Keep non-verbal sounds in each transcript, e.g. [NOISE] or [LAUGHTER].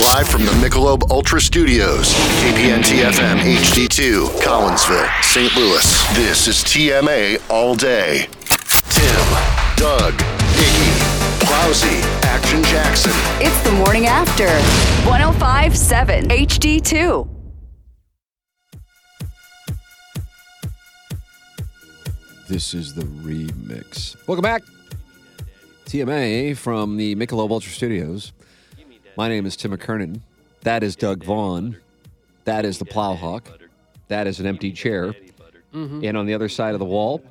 Live from the Michelob Ultra Studios, KPNT FM HD2, Collinsville, St. Louis. This is TMA All Day. Tim, Doug, Iggy, Plowsy, Action Jackson. It's the morning after 1057 HD2. This is the remix. Welcome back. TMA from the Michelob Ultra Studios. My name is Tim McKernan. That is Doug Vaughn. That is the Plowhawk. That is an empty chair. Mm-hmm. And on the other side of the wall,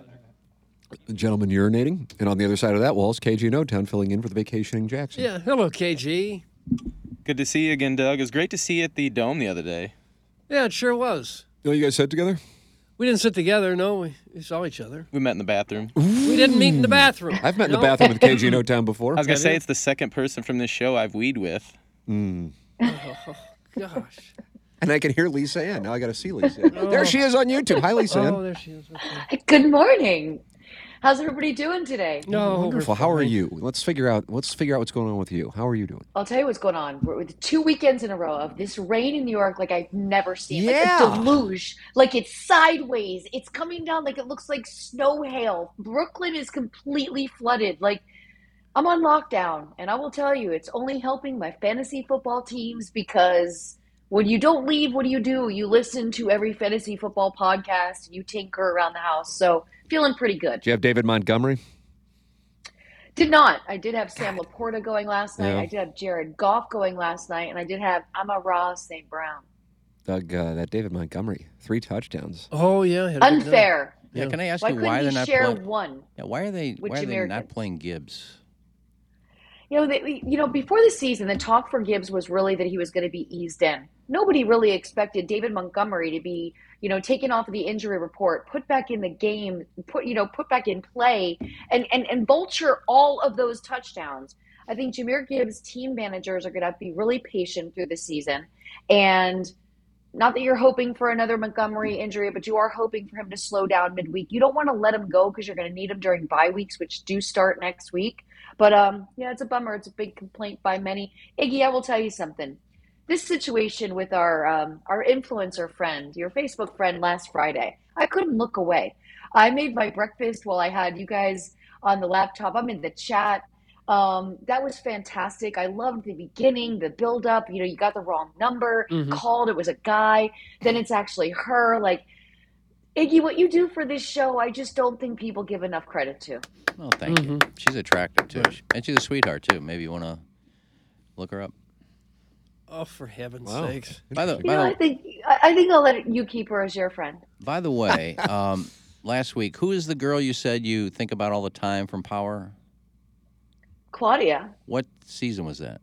a gentleman urinating. And on the other side of that wall is KG in O-Town filling in for the vacationing Jackson. Yeah, hello, KG. Good to see you again, Doug. It was great to see you at the Dome the other day. Yeah, it sure was. Oh, you guys sit together? We didn't sit together, no. We, we saw each other. We met in the bathroom. We didn't meet in the bathroom. I've met in the No? bathroom with [LAUGHS] KG No O-Town before. I was gonna say it's the second person from this show I've weed with. Mm. [LAUGHS] Oh, gosh. And I can hear Lisa Ann. Now I got to see Lisa Ann. There oh. she is on YouTube. Hi, Lisa oh, Ann. Oh, there she is. Okay. Good morning. How's everybody doing today? No, Wonderful. How are you? Let's figure out. Let's figure out what's going on with you. How are you doing? I'll tell you what's going on. We're with two weekends in a row of this rain in New York like I've never seen. Yeah. Like a deluge. Like it's sideways. It's coming down like it looks like snow hail. Brooklyn is completely flooded. Like I'm on lockdown. And I will tell you, it's only helping my fantasy football teams because when you don't leave, what do you do? You listen to every fantasy football podcast, and you tinker around the house. So feeling pretty good. Do you have David Montgomery? Did not. I did have Sam Laporta going last night. Yeah. I did have Jared Goff going last night, and I did have Amon-Ra St. Brown. Doug, uh, that David Montgomery, three touchdowns. Oh, yeah. had a good night. Unfair. Yeah, can I ask Why you why they're not share playing? one? Yeah, why are they why are they Jahmyr not playing Gibbs? You know, they, you know, before the season, the talk for Gibbs was really that he was going to be eased in. Nobody really expected David Montgomery to be, you know, taken off of the injury report, put back in the game, put, you know, put back in play, and and and vulture all of those touchdowns. I think Jahmyr Gibbs team managers are going to be really patient through the season, and not that you're hoping for another Montgomery injury, but you are hoping for him to slow down midweek. You don't want to let him go because you're going to need him during bye weeks, which do start next week. But um, yeah, it's a bummer. It's a big complaint by many. Iggy, I will tell you something. This situation with our um, our influencer friend, your Facebook friend, last Friday, I couldn't look away. I made my breakfast while I had you guys on the laptop. I'm in the chat. Um, that was fantastic. I loved the beginning, the build up. You know, you got the wrong number, Mhm. called, it was a guy, then it's actually her. Like, Iggy, what you do for this show, I just don't think people give enough credit to. Oh, thank you. She's attractive too, She- and she's a sweetheart too. Maybe you want to look her up. Oh, for heaven's Wow. sakes. By the You by know, I think I I think I'll let you keep her as your friend. by the way, [LAUGHS] um, last week, who is the girl you said you think about all the time from Power? Claudia. What season was that?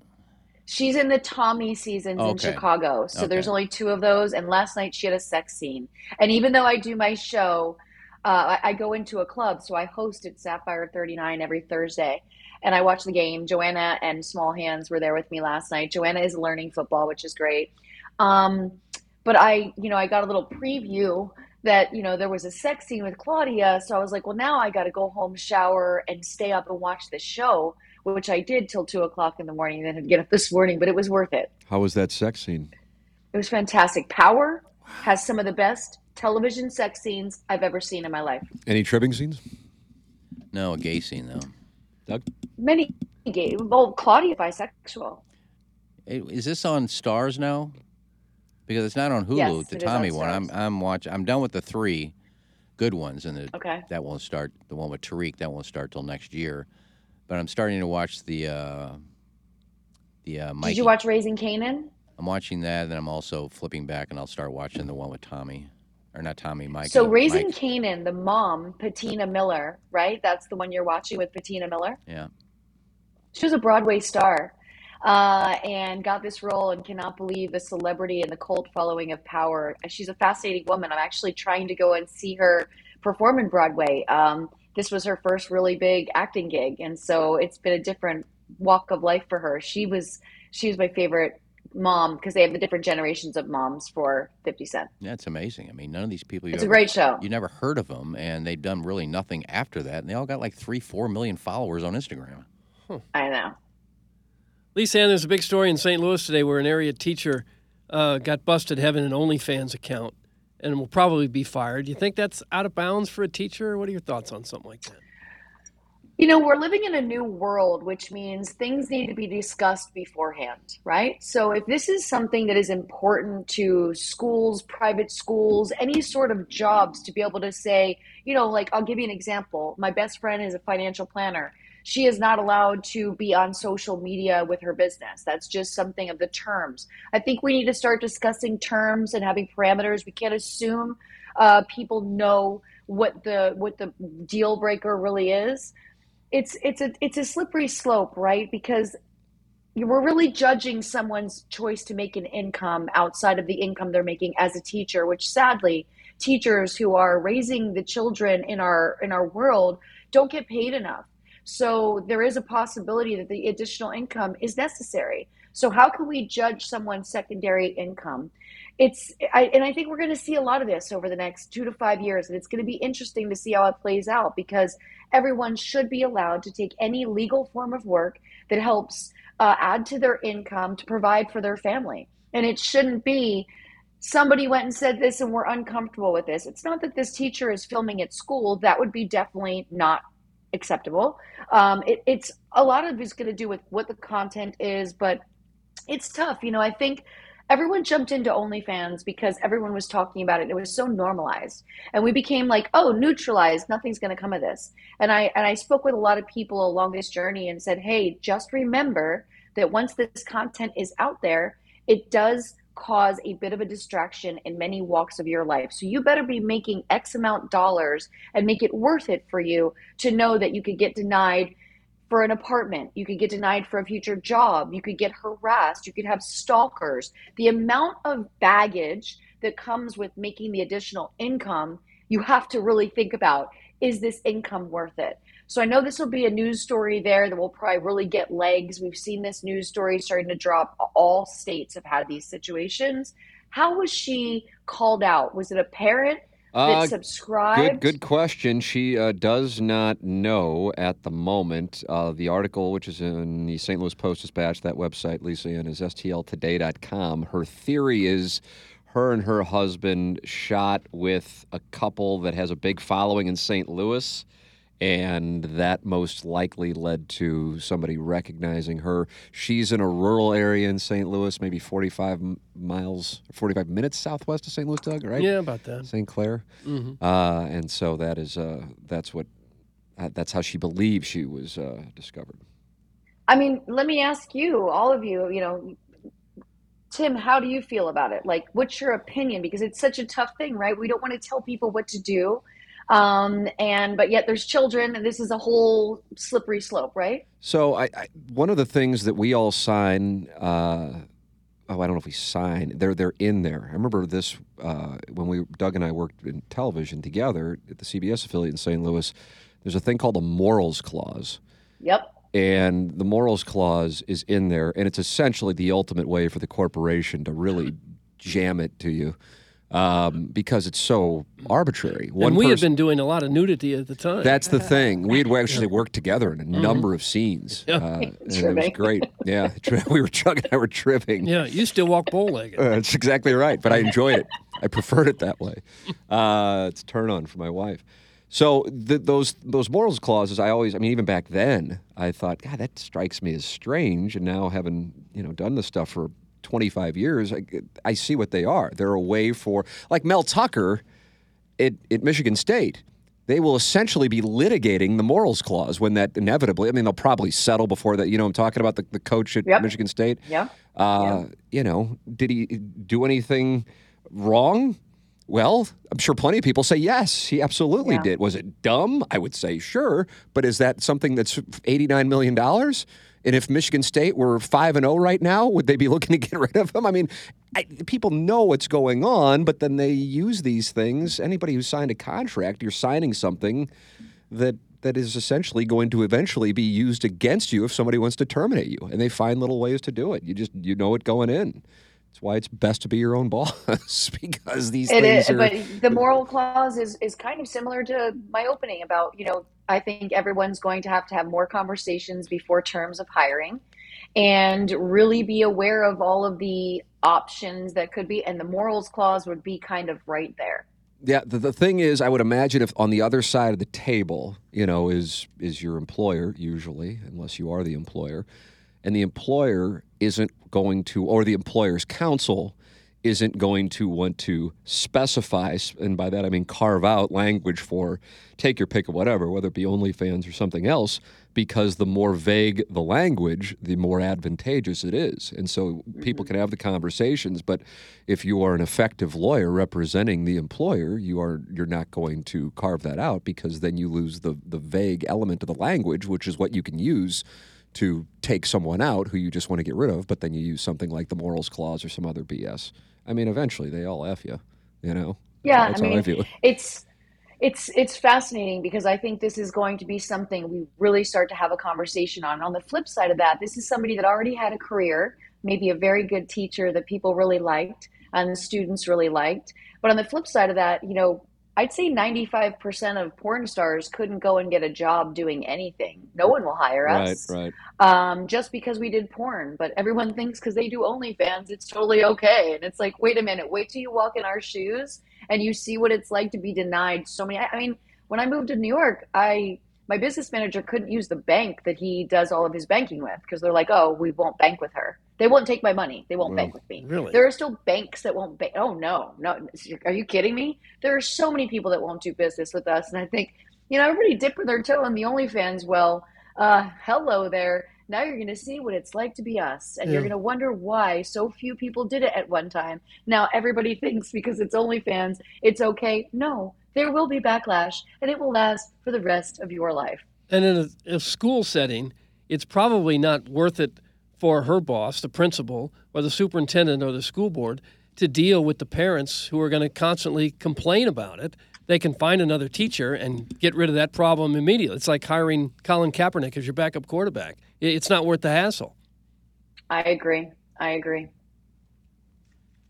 She's in the Tommy seasons in Okay. Chicago. So there's only two of those. And last night she had a sex scene. And even though I do my show, uh, I, I go into a club. So I host at Sapphire 39 every Thursday. And I watched the game. Joanna and Small Hands were there with me last night. Joanna is learning football, which is great. Um, but I, you know, I got a little preview that, you know, there was a sex scene with Claudia. So I was like, well, now I got to go home, shower, and stay up and watch the show, which I did till two o'clock in the morning. Then had to get up this morning, but it was worth it. How was that sex scene? It was fantastic. Power has some of the best television sex scenes I've ever seen in my life. Any tripping scenes? No, a gay scene though. Doug? Many gay, well, Claudia bisexual. Is this on Starz now? Because it's not on Hulu. Yes, the is on Tommy one. I'm I'm watching. I'm done with the three good ones, and the, Okay. that won't start. The one with Tariq that won't start till next year. But I'm starting to watch the uh, the uh, Mikey. Did you watch Raising Kanan? I'm watching that, and I'm also flipping back, and I'll start watching the one with Tommy, or not Tommy, Mikey. So Raising Mike. Kanan, the mom, Patina Miller, right? That's the one you're watching with Patina Miller. Yeah. She was a Broadway star uh, and got this role and cannot believe the celebrity and the cult following of Power. She's a fascinating woman. I'm actually trying to go and see her perform in Broadway. Um, this was her first really big acting gig, and so it's been a different walk of life for her. She was she was my favorite mom because they have the different generations of moms for 50 Cent. Yeah, it's amazing. I mean, none of these people. You It's a great show. You never heard of them, and they've done really nothing after that, and they all got like three, four million followers on Instagram. I know. Lisa Ann, there's a big story in St. Louis today where an area teacher uh, got busted having an OnlyFans account and will probably be fired. Do you think that's out of bounds for a teacher? What are your thoughts on something like that? You know, we're living in a new world, which means things need to be discussed beforehand, right? So, if this is something that is important to schools, private schools, any sort of jobs to be able to say, you know, like I'll give you an example. My best friend is a financial planner. She is not allowed to be on social media with her business. That's just something of the terms. I think we need to start discussing terms and having parameters. We can't assume uh, people know what the what the deal breaker really is it's it's a it's a slippery slope, right? Because we're really judging someone's choice to make an income outside of the income they're making as a teacher, which sadly, teachers who are raising the children in our in our world don't get paid enough. So there is a possibility that the additional income is necessary. So how can we judge someone's secondary income? It's I, and I think we're going to see a lot of this over the next two to five years, and it's going to be interesting to see how it plays out because everyone should be allowed to take any legal form of work that helps uh, add to their income to provide for their family, and it shouldn't be somebody went and said this and we're uncomfortable with this. It's not that this teacher is filming at school. That would be definitely not acceptable. Um, it, it's a lot of it's going to do with what the content is, but it's tough. You know, I think everyone jumped into OnlyFans because everyone was talking about it. It was so normalized, and we became like, oh, neutralized. Nothing's going to come of this. And I and I spoke with a lot of people along this journey and said, hey, just remember that once this content is out there, it does cause a bit of a distraction in many walks of your life. So you better be making X amount dollars and make it worth it for you to know that you could get denied for an apartment. You could get denied for a future job. You could get harassed. You could have stalkers. The amount of baggage that comes with making the additional income, you have to really think about is this income worth it? So I know this will be a news story there that will probably really get legs. We've seen this news story starting to drop. All states have had these situations. How was she called out? Was it a parent that Uh, subscribed? Good, good question. She uh, does not know at the moment. Uh, the article, which is in the St. Louis Post Dispatch, that website, Lisa, and is stltoday.com. Her theory is her and her husband shot with a couple that has a big following in St. Louis. And that most likely led to somebody recognizing her. She's in a rural area in St. Louis, maybe 45 miles, 45 minutes southwest of St. Louis, Doug, right? Yeah, about that. St. Clair, Mhm. uh, and so that is uh, that's what uh, that's how she believes she was uh, discovered. I mean, let me ask you, all of you, you know, Tim, how do you feel about it? Like, what's your opinion? Because it's such a tough thing, right? We don't want to tell people what to do. Um, and, but yet there's children, and this is a whole slippery slope, right? So I, I one of the things that we all sign. Uh, Oh, I don't know if we sign. They're they're in there. I remember this uh, when we Doug and I worked in television together at the CBS affiliate in St. Louis. There's a thing called a morals clause. Yep. And the morals clause is in there, and it's essentially the ultimate way for the corporation to really jam it to you um, because it's so arbitrary. and we had been doing a lot of nudity at the time. that's the [LAUGHS] thing. We had actually worked together in a number of scenes. [LAUGHS] Yeah. Uh, and it was great. Yeah, [LAUGHS] tri- we were Chuck and I were tripping. Yeah, you still walk bow legged. Uh, that's exactly right. But I enjoyed it. I preferred it that way. Uh, it's a turn on for my wife. So th those those morals clauses, I always, I mean, even back then, I thought, God, that strikes me as strange. And now, having you know done this stuff for 25 years, I, I see what they are. They're a way for, like Mel Tucker, at, at Michigan State. They will essentially be litigating the morals clause when that inevitably. I mean, they'll probably settle before that. You know, I'm talking about the, the coach at Yep. Michigan State. Yeah. Uh, You know, did he do anything wrong? Well, I'm sure plenty of people say yes, he absolutely Yeah. did. Was it dumb? I would say sure, but is that something that's 89 million dollars? And if Michigan State were five and zero right now, would they be looking to get rid of him? I mean, I, people know what's going on, but then they use these things. Anybody who signed a contract, you're signing something that that is essentially going to eventually be used against you if somebody wants to terminate you, and they find little ways to do it. You just you know it going in. That's why it's best to be your own [LAUGHS] boss because these It things is, are. but the moral clause is is kind of similar to my opening about you know I think everyone's going to have to have more conversations before terms of hiring, and really be aware of all of the options that could be, and the morals clause would be kind of right there. Yeah, the, the thing is, I would imagine if on the other side of the table, you know, is is your employer usually, unless you are the employer, and the employer isn't going to, or the employer's counsel isn't going to want to specify, and by that I mean carve out language for take your pick of whatever, whether it be OnlyFans or something else, because the more vague the language, the more advantageous it is. And so people mm-hmm. can have the conversations, but if you are an effective lawyer representing the employer, you are you're not going to carve that out because then you lose the the vague element of the language, which is what you can use to take someone out who you just want to get rid of, but then you use something like the morals clause or some other BS. I mean, eventually they all F you, you know? Yeah, That's I mean, I it's it's it's fascinating because I think this is going to be something we really start to have a conversation on. On the flip side of that, this is somebody that already had a career, maybe a very good teacher that people really liked and the students really liked. But on the flip side of that, you know, I'd say 95% of porn stars couldn't go and get a job doing anything. No one will hire Right, us right. um, just because we did porn. But everyone thinks because they do OnlyFans, it's totally okay. And it's like, wait a minute, wait till you walk in our shoes and you see what it's like to be denied so many. I I mean, when I moved to New York, I my business manager couldn't use the bank that he does all of his banking with because they're like, oh, we won't bank with her. They won't take my money. They won't bank with me. Really? There are still banks that won't bank. Oh no, no. Are you kidding me? There are so many people that won't do business with us, and I think you know everybody dipping their toe in the OnlyFans. Well, uh, hello there. Now you're going to see what it's like to be us, and you're going to wonder why so few people did it at one time. Now everybody [LAUGHS] thinks because it's OnlyFans, it's okay. No, there will be backlash, and it will last for the rest of your life. And in a, a school setting, it's probably not worth it for her boss, the principal, or the superintendent or the school board to deal with the parents who are going to constantly complain about it. They can find another teacher and get rid of that problem immediately. It's like hiring Colin Kaepernick as your backup quarterback. It's not worth the hassle. I agree. I agree.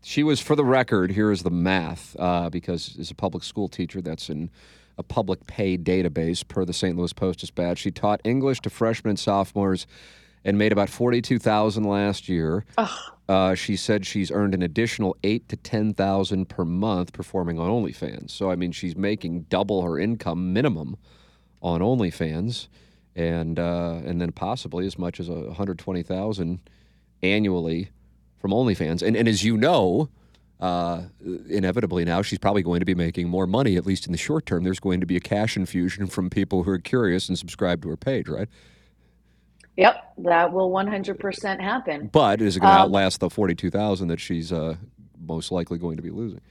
She was, for the record, here is the math, uh, because as a public school teacher, that's in a public pay database per the St. Louis Post Dispatch. She taught English to freshmen and sophomores and made about 42000 last year. Uh, she said she's earned an additional eight to 10000 per month performing on OnlyFans. So, I mean, she's making double her income minimum on OnlyFans and, uh, and then possibly as much as a 120000 annually from OnlyFans. And, and as you know, uh, inevitably now she's probably going to be making more money, at least in the short term. There's going to be a cash infusion from people who are curious and subscribe to her page, right? Yep, that will 100% happen. But is it going to Um, outlast the 42000 that she's uh, most likely going to be losing?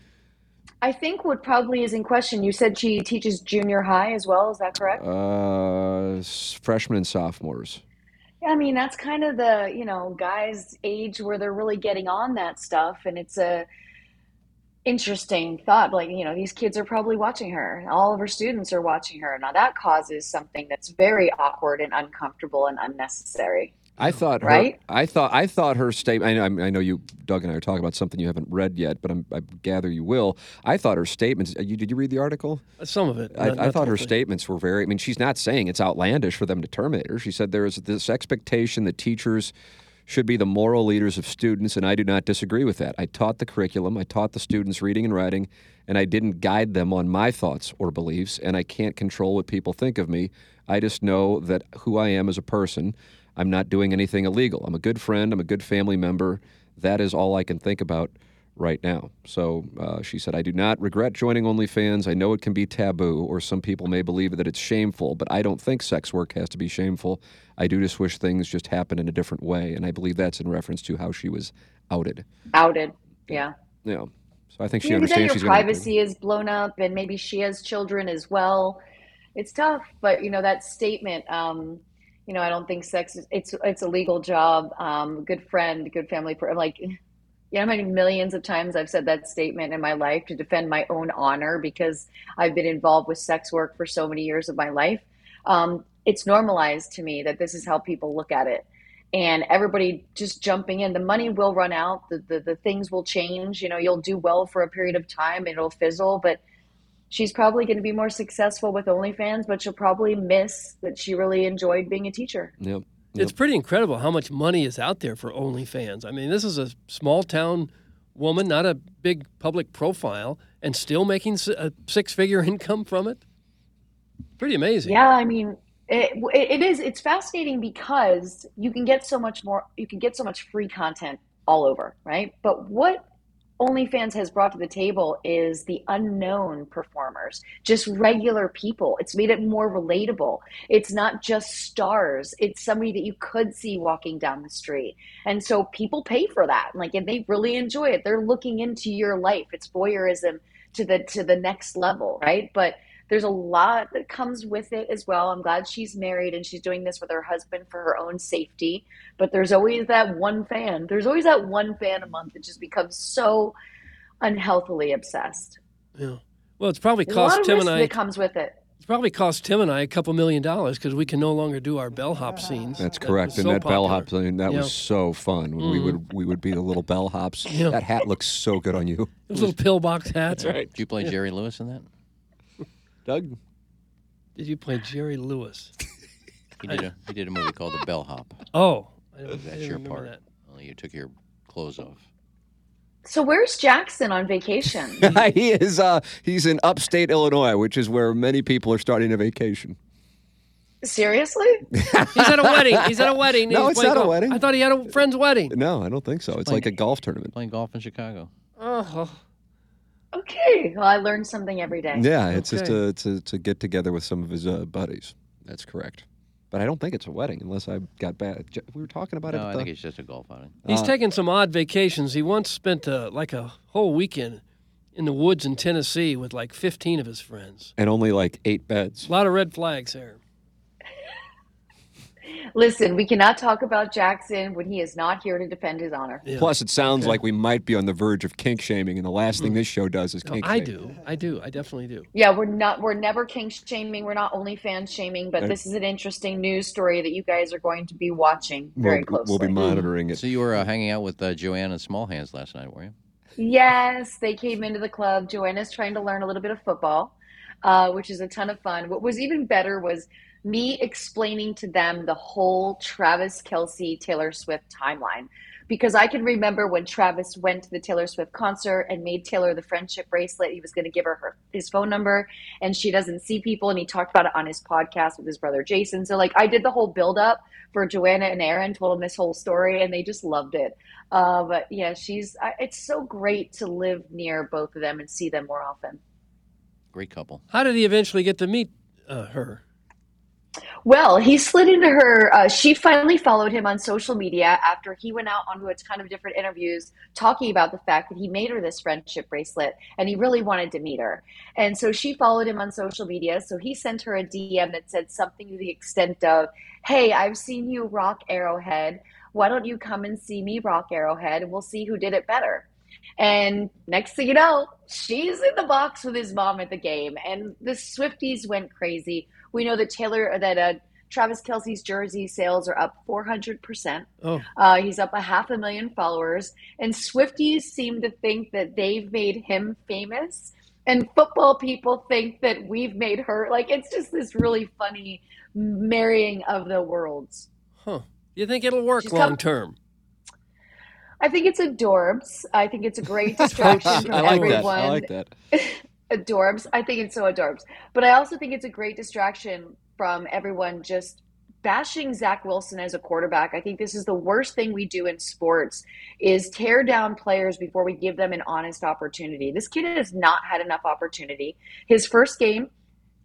I think what probably is in question, you said she teaches junior high as well, is that correct? Uh, freshmen and sophomores. Yeah, I mean, that's kind of the, you know, guys' age where they're really getting on that stuff. And it's a interesting thought. Like, you know, these kids are probably watching her. All of her students are watching her. Now that causes something that's very awkward and uncomfortable and unnecessary. I thought, her, Right? I thought, I thought her statement. I know, I know you, Doug, and I are talking about something you haven't read yet, but I'm, I gather you will. I thought her statements. uh, You, did you read the article? Some of it. I, not- I thought her thing. statements were very. I mean, she's not saying it's outlandish for them to terminate her. She said there is this expectation that teachers should be the moral leaders of students, and I do not disagree with that. I taught the curriculum, I taught the students reading and writing, and I didn't guide them on my thoughts or beliefs, and I can't control what people think of me. I just know that who I am as a person, I'm not doing anything illegal. I'm a good friend, I'm a good family member. That is all I can think about right now. So uh, she said, I do not regret joining OnlyFans. I know it can be taboo, or some people may believe that it's shameful, but I don't think sex work has to be shameful. I do just wish things just happen in a different way. And I believe that's in reference to how she was outed. Outed. Yeah. Yeah. So I think she Maybe understands your she's going to. privacy is blown up, and maybe she has children as well. It's tough, but you know that statement. Um, you know, I don't think sex is it's it's a legal job. Um, good friend, good family. Like, you know, how many millions of times I've said that statement in my life to defend my own honor because I've been involved with sex work for so many years of my life. Um, it's normalized to me that this is how people look at it and everybody just jumping in the money will run out the, the the things will change you know you'll do well for a period of time and it'll fizzle but she's probably going to be more successful with OnlyFans but she'll probably miss that she really enjoyed being a teacher Yep. It's pretty incredible how much money is out there for OnlyFans. I mean, this is a small town woman, not a big public profile, and still making a six figure [LAUGHS] income from it. Pretty amazing. yeah i mean it, it is it's fascinating because you can get so much more you can get so much free content all over right but what OnlyFans has brought to the table is the unknown performers, just regular people. It's made it more relatable. It's not just stars. It's somebody that you could see walking down the street. And so people pay for that. Like and they really enjoy it. They're looking into your life. It's voyeurism to the to the next level, right? But there's a lot that comes with it as well. I'm glad she's married and she's doing this with her husband for her own safety. But there's always that one fan. There's always that one fan a month that just becomes so unhealthily obsessed. Yeah. Well, it's probably There's a lot cost of Tim risk and I. that comes with it. It's probably cost Tim and I a couple million dollars because we can no longer do our bellhop scenes. That's That correct. was and so that popular. bellhop scene that Yeah. was so fun. When we mm. would we would be the little bellhops. Yeah. That hat looks so good on you. Those little pillbox hats. Right. Did you play Jerry Lewis in that? Doug? Did you play Jerry Lewis? [LAUGHS] He did a he did a movie called The Bellhop. Oh, I don't, I That's didn't your remember part. that. Only you took your clothes off. So where's Jackson on vacation? [LAUGHS] he is uh he's in upstate Illinois, which is where many people are starting a vacation. Seriously? [LAUGHS] He's at a wedding. He's at a wedding. No, He's it's playing not a golf. wedding. I thought he had a friend's wedding. No, I don't think so. It's like a golf tournament. Playing golf in Chicago. Oh, Okay. Well, I learn something every day. Yeah, it's just a to, to get together with some of his uh, buddies. That's correct. But I don't think it's a wedding unless I got bad. We were talking about it. No, at I the- think it's just a golf outing. he's Uh, taken some odd vacations. He once spent uh, like a whole weekend in the woods in Tennessee with like 15 of his friends. and only like eight beds. A lot of red flags there. Listen, we cannot talk about Jackson when he is not here to defend his honor. Yeah. Plus, it sounds like we might be on the verge of kink shaming, and the last thing this show does is No, kink Mm. I shame. do. I do. I definitely do. Yeah, we're not we're never king shaming. We're not only fan shaming, but And- this is an interesting news story that you guys are going to be watching very We'll, closely. we'll be monitoring it. So you were uh, hanging out with uh, Joanne and Small Hands last night, were you? Yes, they came into the club. Joanna's trying to learn a little bit of football, uh, which is a ton of fun. What was even better was me explaining to them the whole Travis Kelce Taylor Swift timeline. Because I can remember when Travis went to the Taylor Swift concert and made Taylor the friendship bracelet. He was going to give her, her his phone number, and she doesn't see people. And he talked about it on his podcast with his brother Jason. So, like, I did the whole build up for Joanna and Aaron, told them this whole story, and they just loved it. Uh, but yeah, she's. I- It's so great to live near both of them and see them more often. Great couple. How did he eventually get to meet uh, her? Well, he slid into her. Uh, she finally followed him on social media after he went out onto a ton of different interviews talking about the fact that he made her this friendship bracelet and he really wanted to meet her. And so she followed him on social media. So he sent her a DM that said something to the extent of, Hey, I've seen you rock Arrowhead. Why don't you come and see me rock Arrowhead and we'll see who did it better? And next thing you know, she's in the box with his mom at the game, and the Swifties went crazy. We know that Taylor, that uh, Travis Kelce's jersey sales are up 400%. Oh, Uh, he's up a half a million followers, and Swifties seem to think that they've made him famous, and football people think that we've made her. Like, it's just this really funny marrying of the worlds. huh. You think it'll work She's come- long term? I think it's adorbs. I think it's a great [LAUGHS] distraction from I like everyone. that. I like that. [LAUGHS] adorbs. I think it's so adorbs. But I also think it's a great distraction from everyone just bashing Zach Wilson as a quarterback. I think this is the worst thing we do in sports is tear down players before we give them an honest opportunity. This kid has not had enough opportunity. His first game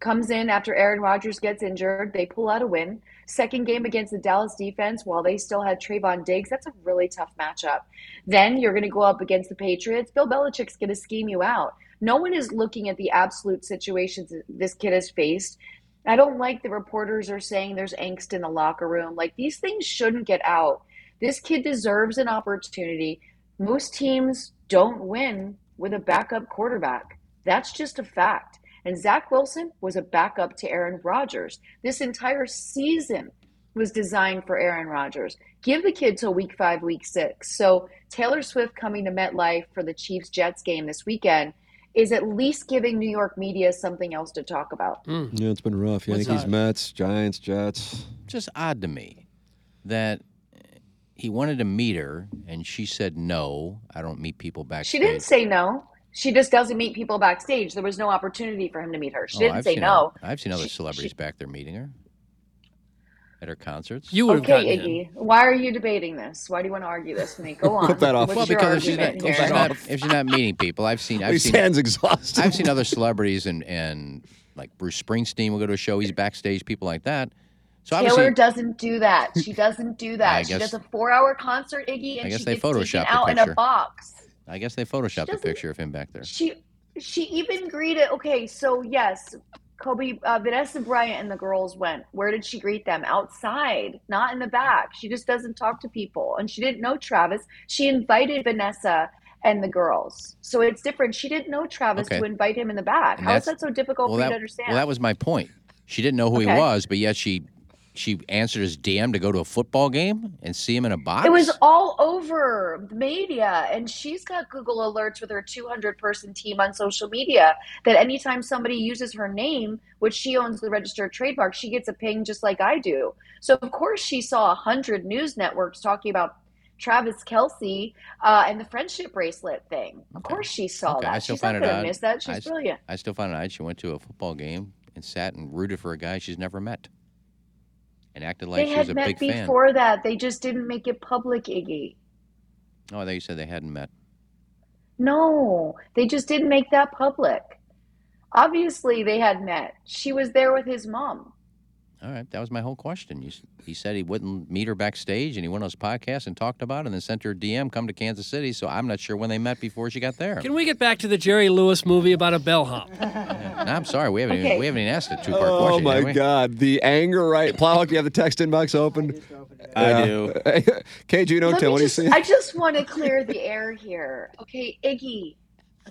comes in after Aaron Rodgers gets injured. They pull out a win. Second game against the Dallas defense while they still had Trevon Diggs. That's a really tough matchup. Then you're going to go up against the Patriots. Bill Belichick's going to scheme you out. No one is looking at the absolute situations this kid has faced. I don't like the reporters are saying there's angst in the locker room. Like these things shouldn't get out. This kid deserves an opportunity. Most teams don't win with a backup quarterback. That's just a fact. And Zach Wilson was a backup to Aaron Rodgers. This entire season was designed for Aaron Rodgers. Give the kid till week five, week six. So Taylor Swift coming to MetLife for the Chiefs Jets game this weekend is at least giving New York media something else to talk about. Hmm. Yeah, it's been rough. What's Yankees, that? Mets, Giants, Jets. Just odd to me that he wanted to meet her and she said no. I don't meet people back. She didn't say no. She just doesn't meet people backstage. There was no opportunity for him to meet her. She Oh, didn't I've say no. Other, I've seen other She- celebrities she- back there meeting her at her concerts. You would have Okay, gotten in. Iggy. Why are you debating this? Why do you want to argue this with me? Go [LAUGHS] on. Put that off. What's well, because if she's, not, if, she's not, if she's not meeting people, I've seen [LAUGHS] I've His seen hands exhausted. I've seen other celebrities and and like Bruce Springsteen will go to a show. He's backstage, people like that. So Taylor obviously, doesn't do that. She doesn't do [LAUGHS] that. I she does a four-hour concert, Iggy, and I guess she they gets taken photoshopped the out in a box. I guess they photoshopped the picture of him back there. She she even greeted. Okay, so yes, Kobe, uh, Vanessa Bryant and the girls went. Where did she greet them? Outside, not in the back. She just doesn't talk to people, and she didn't know Travis. She invited Vanessa and the girls, so it's different. She didn't know Travis Okay. to invite him in the back. And How is that so difficult well, for you to understand? well, that was my point. She didn't know who Okay. he was, but yet she she answered his DM to go to a football game and see him in a box. It was all over the media, and she's got Google alerts with her 200 person team on social media that anytime somebody uses her name, which she owns the registered trademark, she gets a ping just like I do. So, of course, she saw a 100 news networks talking about Travis Kelce uh, and the friendship bracelet thing. Of course, she saw Okay, I that. still She's not it odd. miss that. She's I brilliant. I still find it odd. She went to a football game and sat and rooted for a guy she's never met, and acted like they she was had a met big fan. before that. They just didn't make it public, Iggy. Oh, I thought you said they hadn't met. No, they just didn't make that public. Obviously, they had met. She was there with his mom. All right, that was my whole question. You, he said he wouldn't meet her backstage, and he went on his podcast and talked about it, and then sent her a DM, come to Kansas City. So I'm not sure when they met before she got there. Can we get back to the Jerry Lewis movie about a bellhop? [LAUGHS] No, I'm sorry, we haven't Okay. even, we haven't even asked a two part Oh question. my? God, the anger! Right, Plowhawk, you have the text inbox open. I do. [LAUGHS] KG, you know, Let Tim, me what do you just, see? I just want to clear the air here. Okay, Iggy.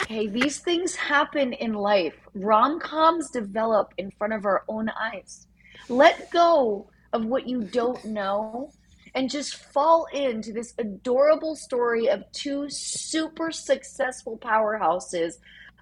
Okay, these things happen in life. Rom coms develop in front of our own eyes. Let go of what you don't know and just fall into this adorable story of two super successful powerhouses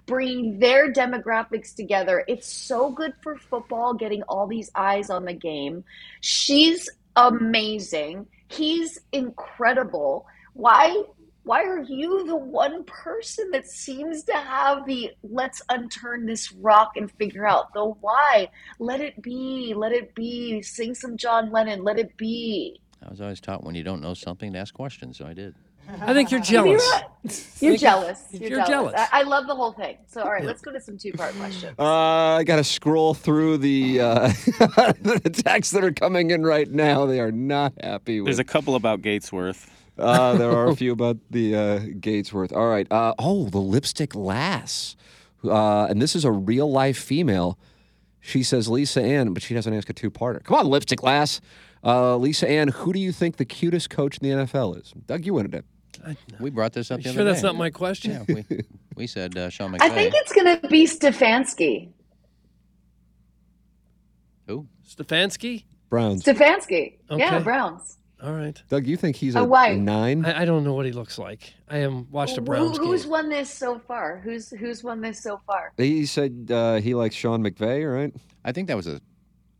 bringing their demographics together. It's so good for football getting all these eyes on the game. She's amazing. He's incredible. Why why are you the one person that seems to have the let's unturn this rock and figure out the why? Let it be, let it be. Sing some John Lennon, let it be. I was always taught when you don't know something to ask questions, so I did. I think you're [LAUGHS] You're, jealous. you're jealous. You're, You're jealous. jealous. I, I love the whole thing. So, all right, let's go to some two part questions. Uh, I got to scroll through the uh, [LAUGHS] the texts that are coming in right now. They are not happy with. There's a couple about Gatesworth. Uh, [LAUGHS] there are a few about the uh, Gatesworth. All right. Uh, oh, the lipstick lass. Uh, and this is a real life female. She says Lisa Ann, but she doesn't ask a two parter. Come on, lipstick lass. Uh, Lisa Ann, who do you think the cutest coach in the NFL is? Doug, you wanted it. We brought this up the sure other that's day. not my question? Yeah, we, [LAUGHS] we said uh, Sean McVay. I think it's going to be Stefanski. Who? Stefanski? Browns. Stefanski. Yeah, Browns. All right. Doug, you think he's A a, white. nine? I, I don't know what he looks like. I am watched a Who- Browns who's game. won this so far? Who's who's won this so far? He said uh, he likes Sean McVay, right? I think that was a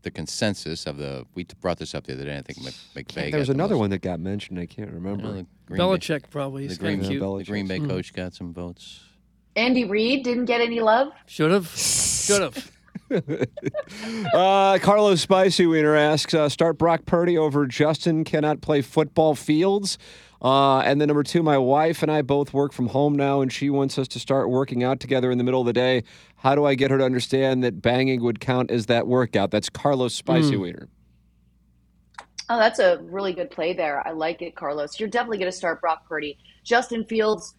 the consensus of the. We brought this up the other day. I think Mc- McVay. There was the another most- one that got mentioned. I can't remember. No, the Green Bay- Belichick probably. The Green, kind of the Green Bay coach got some votes. Andy Reid didn't get any love. Should have. Should have. [LAUGHS] Uh, Carlos Spicy Wiener asks, uh, start Brock Purdy over Justin cannot play football fields. Uh, and then number two, my wife and I both work from home now, and she wants us to start working out together in the middle of the day. How do I get her to understand that banging would count as that workout? That's Carlos Spicy Wiener. Oh, that's a really good play there. I like it, Carlos. You're definitely going to start Brock Purdy. Justin Fields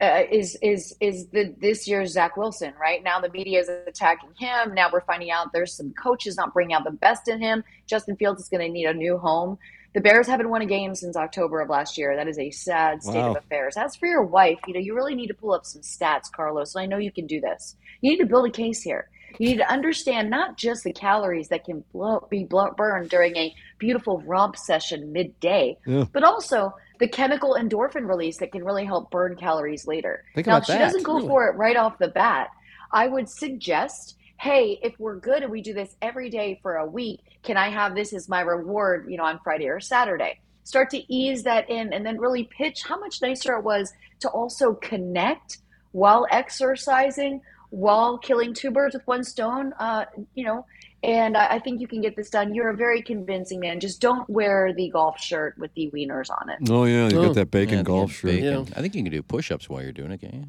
uh, is is is the this year's Zach Wilson. Right now, the media is attacking him. Now we're finding out there's some coaches not bringing out the best in him. Justin Fields is going to need a new home. The Bears haven't won a game since October of last year. That is a sad state Wow. of affairs. As for your wife, you know you really need to pull up some stats, Carlos. And I know you can do this. You need to build a case here. You need to understand not just the calories that can blow, be blow, burned during a beautiful romp session midday, Yeah. but also the chemical endorphin release that can really help burn calories later. Think now, if she that. doesn't go for it right off the bat, I would suggest, hey, if we're good and we do this every day for a week, can I have this as my reward, you know, on Friday or Saturday? Start to ease that in and then really pitch how much nicer it was to also connect while exercising, while killing two birds with one stone, uh, you know, and I I think you can get this done. You're a very convincing man. Just don't wear the golf shirt with the wieners on it. Oh, yeah. You Oh. got that bacon Yeah, golf shirt bacon. I think you can do push-ups while you're doing it. can't you?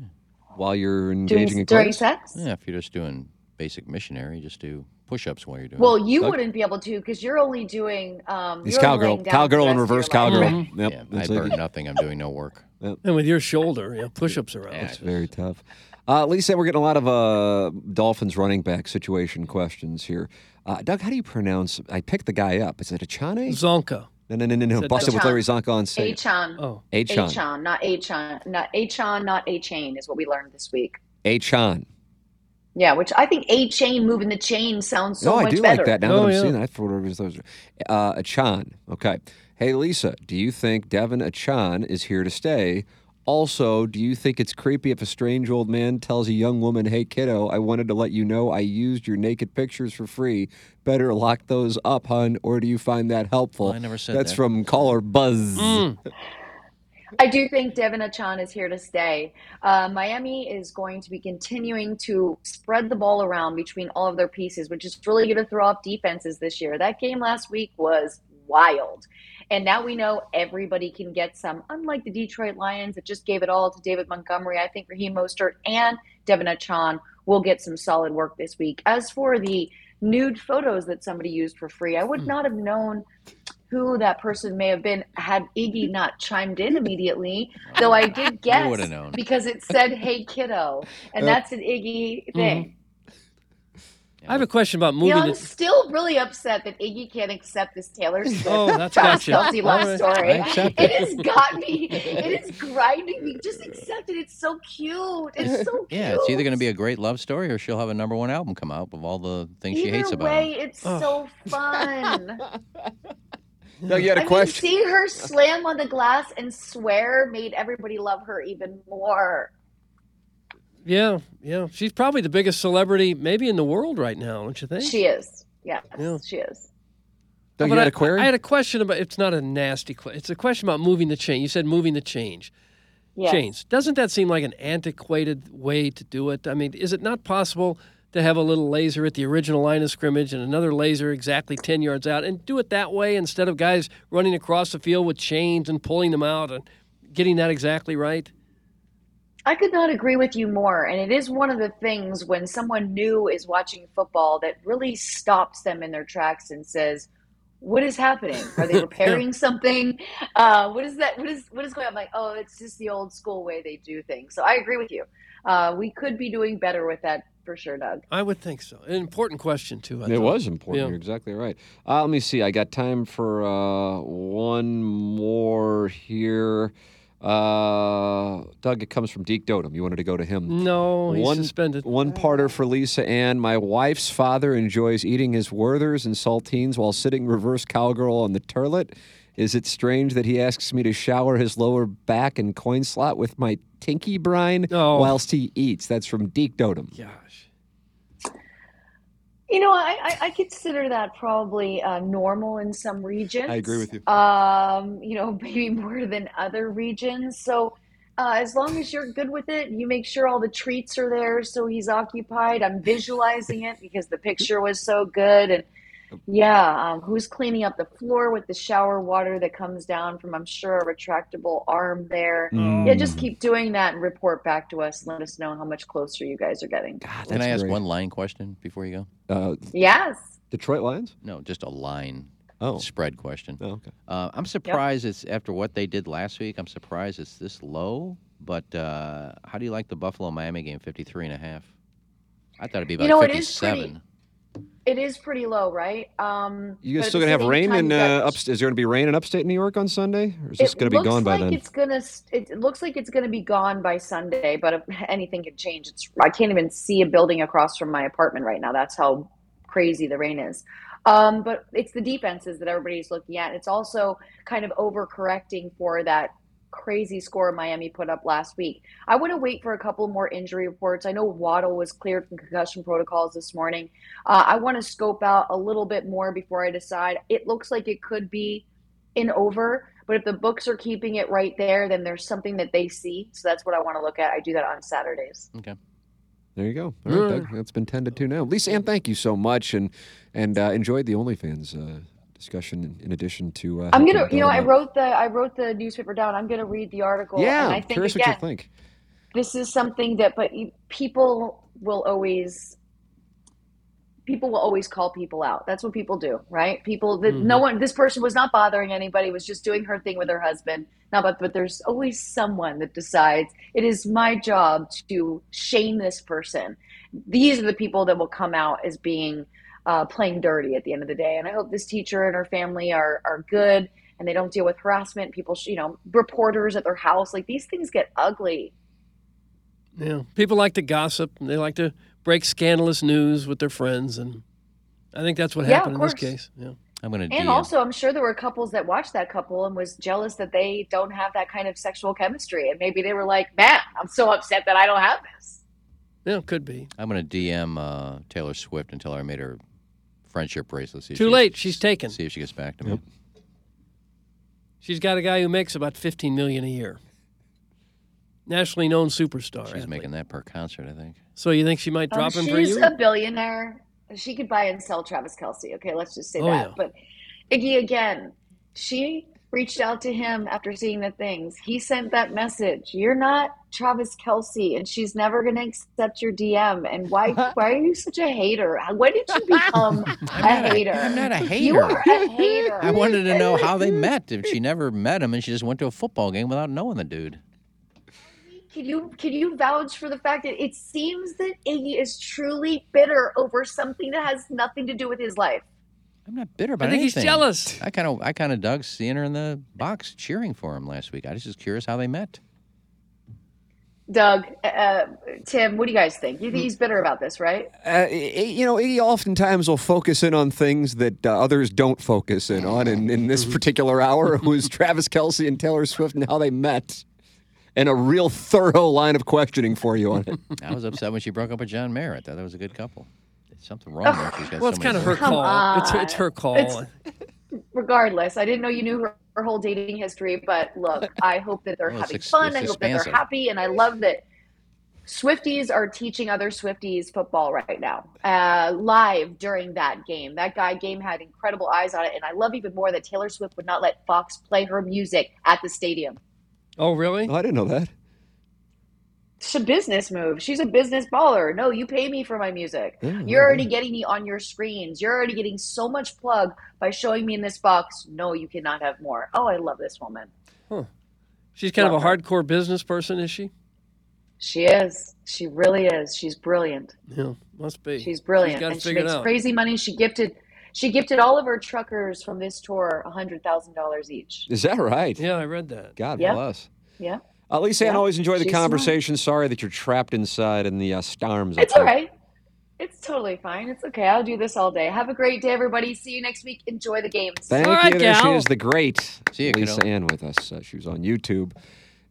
while you're Doing, engaging in during class. sex? Yeah, if you're just doing basic missionary, just do push-ups while you're doing Well, it. you Doug? wouldn't be able to because you're only doing. Um, He's you're cowgirl. laying down Cowgirl the in rest of your reverse life. cowgirl. Right. Yep. yeah, I that's like- burn nothing. I'm doing no work. And with your shoulder, yeah, push-ups are around. It's very tough. Uh, Lisa, we're getting a lot of uh, Dolphins running back situation questions here. Uh, Doug, how do you pronounce? I picked the guy up. Is it Achane? Csonka. No, no, no, no, no. Said Busted with Larry Csonka on stage. Achan. Oh, Achan. Achan, not Achan, not Achan, not A chain is what we learned this week. Achan. Yeah, which I think A chain moving the chain sounds so no, much I do like that. Now Oh, that I'm yeah. seeing that, I thought it was those. Uh, Achan. Okay. Hey, Lisa, do you think Devin Achan is here to stay? Also, do you think it's creepy if a strange old man tells a young woman, "Hey, kiddo, I wanted to let you know I used your naked pictures for free. Better lock those up, hun." Or do you find that helpful? I never said that. That's that. from caller Buzz. [LAUGHS] I do think Devin Achan is here to stay. Uh, Miami is going to be continuing to spread the ball around between all of their pieces, which is really going to throw off defenses this year. That game last week was wild. And now we know everybody can get some. Unlike the Detroit Lions that just gave it all to David Montgomery, I think Raheem Mostert and Devin Achan will get some solid work this week. As for the nude photos that somebody used for free, I would hmm. not have known who that person may have been had Iggy not chimed in immediately. Though I did guess known. because it said "Hey kiddo," and uh, that's an Iggy thing. Mm-hmm. I have a question about You moving. know, I'm it. still really upset that Iggy can't accept this Taylor oh, Swift Oh, that's Travis gotcha. Kelce love All right. story. It it. has got me. It is grinding me. Just accept it. It's so cute. It's so cute. [LAUGHS] Yeah, it's either going to be a great love story or she'll have a number one album come out of all the things she Either hates about way, him. it's so fun. [LAUGHS] Doug, you had a I mean, question. seeing her slam on the glass and swear made everybody love her even more. Yeah, yeah. She's probably the biggest celebrity maybe in the world right now, don't you think? She is. Yes, Yeah. she is. Doug, But you had I, a query. I had a question about. It's not a nasty question. It's a question about moving the chain. You said moving the change. Yes. Chains. Doesn't that seem like an antiquated way to do it? I mean, is it not possible to have a little laser at the original line of scrimmage and another laser exactly 10 yards out and do it that way instead of guys running across the field with chains and pulling them out and getting that exactly right? I could not agree with you more. And it is one of the things when someone new is watching football that really stops them in their tracks and says, what is happening? Are they [LAUGHS] repairing something? Uh, what is that? What is what is going on? I'm like, oh, it's just the old school way they do things. So I agree with you. Uh, we could be doing better with that for sure, Doug. I would think so. An important question, too. I It thought. was important. Yeah. You're exactly right. Uh, let me see. I got time for uh, one more here. Uh, Doug, it comes from Deke Dotem. You wanted to go to him. No, he's one, suspended. One parter for Lisa Ann. My wife's father enjoys eating his Werthers and saltines while sitting reverse cowgirl on the turlet. Is it strange that he asks me to shower his lower back and coin slot with my tinky brine Oh. whilst he eats? That's from Deke Dotem. Gosh. You know, I, I, I consider that probably uh, normal in some regions. I agree with you. Um, you know, [LAUGHS] maybe more than other regions. So, uh, as long as you're good with it, you make sure all the treats are there so he's occupied. I'm visualizing it because the picture was so good. And yeah, um, who's cleaning up the floor with the shower water that comes down from, I'm sure, a retractable arm there. Mm. Yeah, just keep doing that and report back to us. Let us know how much closer you guys are getting. Can I ask one line question before you go? Uh, Yes. Detroit Lions? No, just a line Oh. spread question. Oh, okay. Uh, I'm surprised it's after what they did last week. I'm surprised it's this low. But uh, how do you like the Buffalo Miami game, 53 and a half? I thought it'd be about You know, it is 57. It is pretty low, right? Um, You guys still gonna have rain in uh, upstate? Is there gonna be rain in upstate New York on Sunday, or is this gonna be gone by then? It's gonna. It, it looks like it's gonna be gone by Sunday, but if [LAUGHS] anything can change. It's. I can't even see a building across from my apartment right now. That's how crazy the rain is. Um, but it's the defenses that everybody's looking at. It's also kind of overcorrecting for that crazy score Miami put up last week. I want to wait for a couple more injury reports. I know Waddle was cleared from concussion protocols this morning. Uh, I want to scope out a little bit more before I decide. It looks like it could be an over, but if the books are keeping it right there, then there's something that they see. So that's what I want to look at. I do that on Saturdays. Okay. There you go. All right, Doug. That's been tended to now. Lisa Ann, thank you so much, and and uh, enjoyed the OnlyFans uh, discussion. In, addition to, uh, I'm gonna, you know, I wrote the I wrote the newspaper down. I'm gonna read the article. Yeah, and I think curious again, what you think. this is something that, but people will always, people will always call people out. That's what people do, right? People that no one, this person was not bothering anybody, was just doing her thing with her husband. Not, but but there's always someone that decides it is my job to shame this person. These are the people that will come out as being uh, playing dirty at the end of the day. And I hope this teacher and her family are are good and they don't deal with harassment. People, sh- you know, reporters at their house. Like these things get ugly. Yeah, people like to gossip. and They like to break scandalous news with their friends, and I think that's what Yeah, happened of in this case. Yeah. I'm going to And also, I'm sure there were couples that watched that couple and was jealous that they don't have that kind of sexual chemistry. And maybe they were like, man, I'm so upset that I don't have this. Yeah, could be. I'm going to DM uh, Taylor Swift and tell her I made her friendship bracelet. See Too late. She's taken. See if she gets back to me. She's got a guy who makes about 15 million a year. Nationally known superstar. She's athlete. making that per concert, I think. So you think she might Um, drop him for you? she's a billionaire. She could buy and sell Travis Kelce. Okay, let's just say Oh, that. yeah. But Iggy, again, she reached out to him after seeing the things. He sent that message. You're not Travis Kelce, and she's never going to accept your DM. And why? [LAUGHS] why are you such a hater? When did you become [LAUGHS] a hater? I'm not a hater. You hater. are a hater. I wanted to know how they [LAUGHS] met. If she never met him and she just went to a football game without knowing the dude. Can you can you vouch for the fact that it seems that Iggy is truly bitter over something that has nothing to do with his life? I'm not bitter about I think he's jealous. I kind of, I kind of dug seeing her in the box cheering for him last week. I was just curious how they met. Doug, uh, Tim, what do you guys think? You think he's bitter about this, right? Uh, you know, he oftentimes will focus in on things that uh, others don't focus in on. And in this particular hour, it was [LAUGHS] Travis Kelce and Taylor Swift and how they met, and a real thorough line of questioning for you on it. [LAUGHS] I was upset when she broke up with John Mayer. I thought that was a good couple. There's something wrong [LAUGHS] there. She's got Well, so it's kind of her call. It's, it's her call. It's- Regardless, I didn't know you knew her, her whole dating history, but look, [LAUGHS] I hope that they're Well, having ex- fun. it's I hope that they're happy, and I love that Swifties are teaching other Swifties football right now, uh, live during that game. That guy game had incredible eyes on it, and I love even more that Taylor Swift would not let Fox play her music at the stadium. oh, really? Oh, I didn't know that. It's a business move. She's a business baller. No, you pay me for my music. Yeah, You're already getting me on your screens. You're already getting so much plug by showing me in this box. No, you cannot have more. Oh, I love this woman. Huh. She's kind of a her. hardcore business person, is she? She is. She really is. She's brilliant. Yeah, must be. She's brilliant, She's got it and she makes out. crazy money. She gifted, she gifted all of her truckers from this tour a hundred thousand dollars each. Is that right? Yeah, I read that. God Yeah. bless. Yeah, Uh, Lisa, Ann, Yeah, always enjoy the she's smart. conversation. Sorry that you're trapped inside in the uh, storms. it's all right. It's totally fine. It's okay. I'll do this all day. Have a great day, everybody. See you next week. Enjoy the games. Thank All right, you. There she is, the great See you, Lisa kiddo. Ann with us. Uh, she was on YouTube,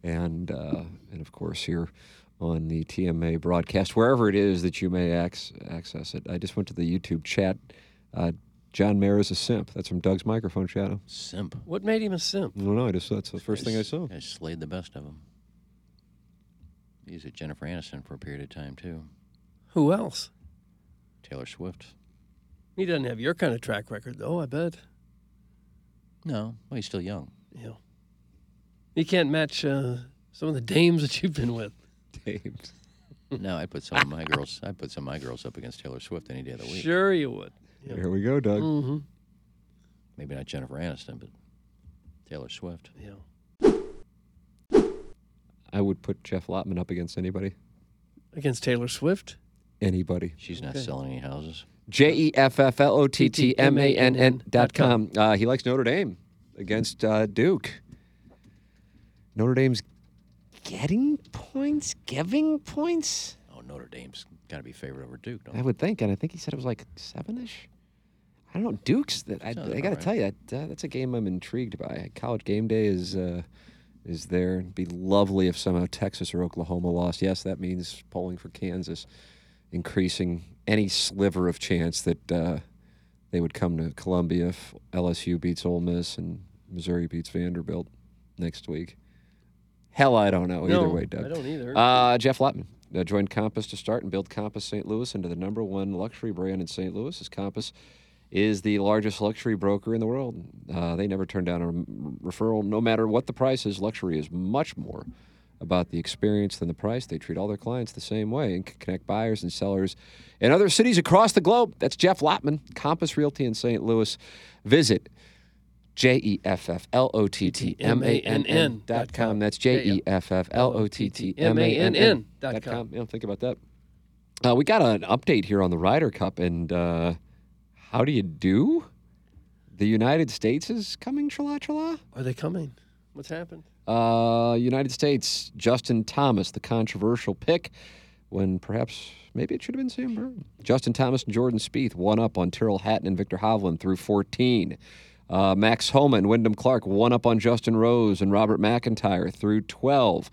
and uh, and of course here on the TMA broadcast, wherever it is that you may ac- access it. I just went to the YouTube chat. Uh, John Mayer is a simp. That's from Doug's microphone shadow. Simp. What made him a simp? I don't know. I just that's the first thing I saw. I slayed the best of them. He's at Jennifer Aniston for a period of time too. Who else? Taylor Swift. He doesn't have your kind of track record, though. I bet. No, well, he's still young. Yeah. He can't match uh, some of the dames that you've been with. [LAUGHS] Dames. no, I put some of my girls. I put some of my girls up against Taylor Swift any day of the week. Sure, you would. Here we go, Doug. Mm-hmm. Maybe not Jennifer Aniston, but Taylor Swift. Yeah. I would put Jeff Lottmann up against anybody. Against Taylor Swift? Anybody. She's not Okay. selling any houses. J E F F L O T T M A N N dot com. Uh, he likes Notre Dame against uh, Duke. Notre Dame's getting points, giving points. Oh, Notre Dame's got to be favored over Duke. Don't I would think, and I think he said it was like seven-ish. I don't know. Duke's. That I, I got to right. tell you, that, uh, that's a game I'm intrigued by. College game day is uh, is there. It'd be lovely if somehow Texas or Oklahoma lost. Yes, that means polling for Kansas, increasing any sliver of chance that uh, they would come to Columbia if LSU beats Ole Miss and Missouri beats Vanderbilt next week. Hell, I don't know. Either way, Doug. I don't either. Uh, Jeff Lottmann uh, joined Compass to start and build Compass St. Louis into the number one luxury brand in St. Louis. As Compass is the largest luxury broker in the world. Uh, they never turn down a referral, no matter what the price is. Luxury is much more about the experience than the price. They treat all their clients the same way and can connect buyers and sellers in other cities across the globe. That's Jeff Lottmann, Compass Realty in St. Louis. Visit J E F F L O T T M A N N dot com. That's J E F F L O T T M A N N dot com. Yeah, think about that. Uh, we got an update here on the Ryder Cup, and uh, how do you do? The United States is coming, chala chala. Are they coming? What's happened? Uh, United States, Justin Thomas, the controversial pick, when perhaps maybe it should have been Sam. Justin Thomas and Jordan Spieth one up on Tyrrell Hatton and Viktor Hovland through 14. Uh, Max Homa and Wyndham Clark one up on Justin Rose and Robert MacIntyre through 12.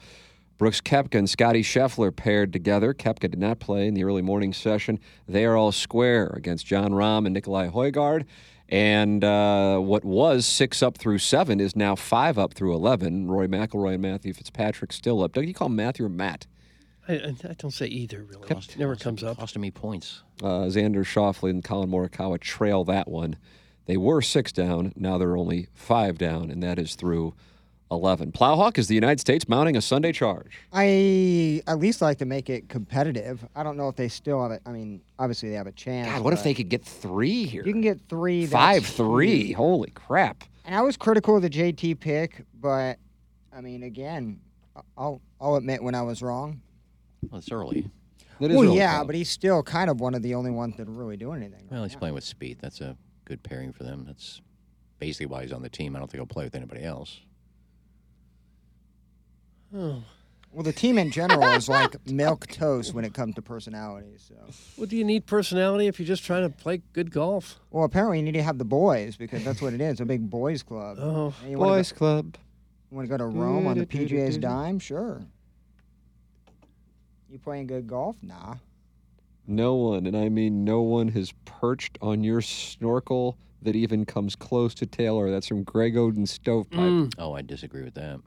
Brooks Koepka and Scotty Scheffler paired together. Kepka did not play in the early morning session. They are all square against Jon Rahm and Nicolai Højgaard. And uh, what was six up through seven is now five up through 11. Rory McIlroy and Matthew Fitzpatrick still up. Doug, you call him Matthew or Matt? I, I I don't say either, really. Never comes up. Costing me points. Uh, Xander Schauffele and Collin Morikawa trail that one. They were six down. Now they're only five down, and that is through 11. Plowhawk is the United States mounting a Sunday charge. I at least like to make it competitive. I don't know if they still have it. I mean, obviously they have a chance. God, what if they could get three here? You can get three. Five three. huge. Holy crap. And I was critical of the JT pick, but I mean, again, I'll I'll admit when I was wrong. Well, it's early. That is well, early, yeah, Kyle. but he's still kind of one of the only ones that are really doing anything. Well, he's playing with Spieth. That's a good pairing for them. That's basically why he's on the team. I don't think he'll play with anybody else. Oh. [SIGHS] Well, the team in general is like milk toast when it comes to personality. So. Well, do you need personality if you're just trying to play good golf? Well, apparently you need to have the boys because that's what it is—a big boys club. Oh, And you wanna go- Boys Club. You want to go to Rome on the PGA's dime? Sure. You playing good golf? Nah. No one, and I mean no one, has perched on your snorkel that even comes close to Taylor. That's from Greg Oden Stovepipe. Mm. Oh, I disagree with that.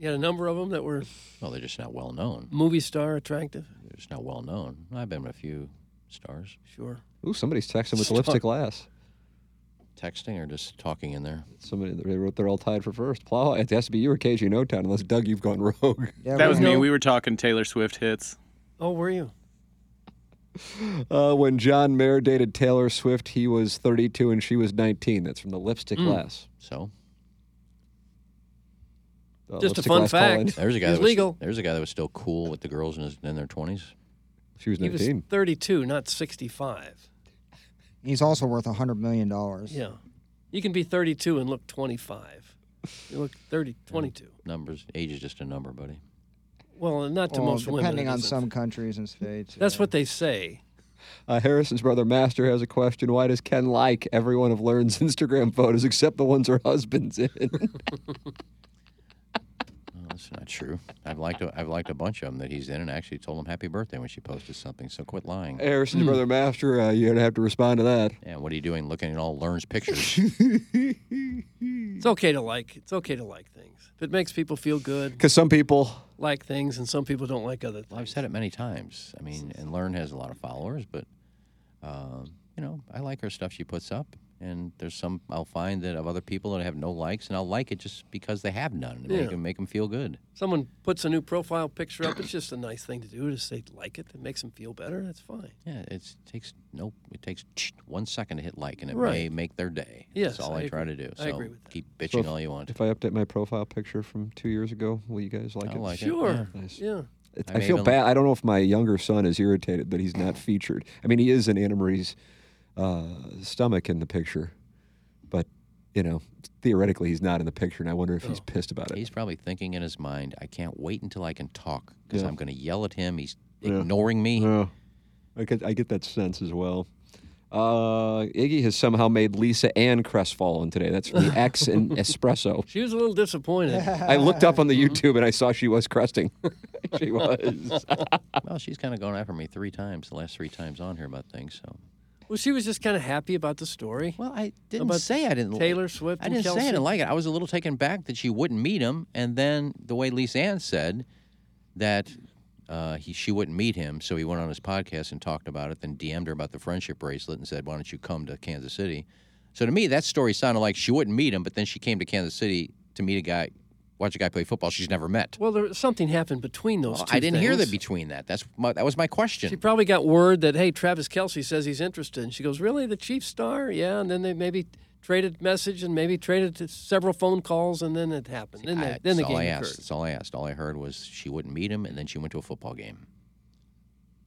You had a number of them that were Well, they're just not well known. movie star attractive. They're just not well known. I've been with a few stars. Sure. Ooh, somebody's texting with Star- lipstick glass. Texting or just talking in there. Somebody they wrote they're all tied for first. Plow. It has to be you or KG No Town, unless Doug, you've gone rogue. [LAUGHS] Yeah, That we was me. know- We were talking Taylor Swift hits. Oh, were you? [LAUGHS] Uh, when John Mayer dated Taylor Swift, he was 32 and she was 19. That's from the lipstick Mm. glass. So Just a fun Glass call fact. there's a guy He's that was legal. there's a guy that was still cool with the girls in his in their twenties. She was He was 19. 32, not 65. He's also worth a hundred million dollars. Yeah. You can be 32 and look 25. You look 30, 22. Numbers, age is just a number, buddy. Well, not to Well, most women. depending it on isn't. some countries and states. That's yeah. what they say. Uh, Harrison's brother Master has a question. Why does Ken like every one of Learn's Instagram photos except the ones her husband's in? [LAUGHS] Well, That's not true. I've liked a, I've liked a bunch of them that he's in, and actually told him happy birthday when she posted something. So quit lying. Harrison's brother Master, uh, you're gonna have to respond to that. Yeah, what are you doing? Looking at all Learn's pictures. [LAUGHS] It's okay to like. It's okay to like things. If it makes people feel good, Because some people, like things, and some people don't like other things. Well, I've said it many times. I mean, and Learn has a lot of followers, but um, you know, I like her stuff she puts up. And there's some I'll find that of other people that have no likes, and I'll like it just because they have none. To Yeah. make them make them feel good. Someone puts a new profile picture up. It's just a nice thing to do to say like it. It makes them feel better. That's fine. Yeah, it takes no. It takes one second to hit like, and it may make their day. Yes, That's all I, I try to do. I agree with that. keep So bitching if- all you want. if I update my profile picture from two years ago, will you guys like I it? like it, Sure. yeah. Nice. Yeah. It- I I, feel even- bad. I don't know if my younger son is irritated that he's not featured. I mean, he is in Anna Marie's uh, stomach in the picture, but you know, theoretically, he's not in the picture, and I wonder if he's pissed about it. He's probably thinking in his mind, "I can't wait until I can talk because Yeah. I'm going to yell at him. He's Yeah. ignoring me." Yeah. I get I get that sense as well. Uh, Iggy has somehow made Lisa Ann crestfallen today. That's from the X and [LAUGHS] espresso. She was a little disappointed. I looked up on the [LAUGHS] YouTube and I saw she was cresting. [LAUGHS] she was. well, she's kind of gone after me three times, the last three times on here about things. So Well, she was just kind of happy about the story. Well, I didn't about say I didn't. Taylor Swift. I didn't say I didn't like it. I was a little taken back that she wouldn't meet him, and then the way Lisa Ann said that uh, he she wouldn't meet him, so he went on his podcast and talked about it. Then DM'd her about the friendship bracelet and said, "Why don't you come to Kansas City?" So to me, that story sounded like she wouldn't meet him, but then she came to Kansas City to meet a guy, watch a guy play football she's never met. Well, there, was something happened between those Well, two. I didn't hear things. that between that. That's my, that was my question. She probably got word that hey, Travis Kelce says he's interested. And she goes, really, the Chiefs star? Yeah. And then they maybe traded message and maybe traded to several phone calls, and then it happened. Then, I- the, then the game all I occurred. asked. That's all I asked. All I heard was she wouldn't meet him, and then she went to a football game.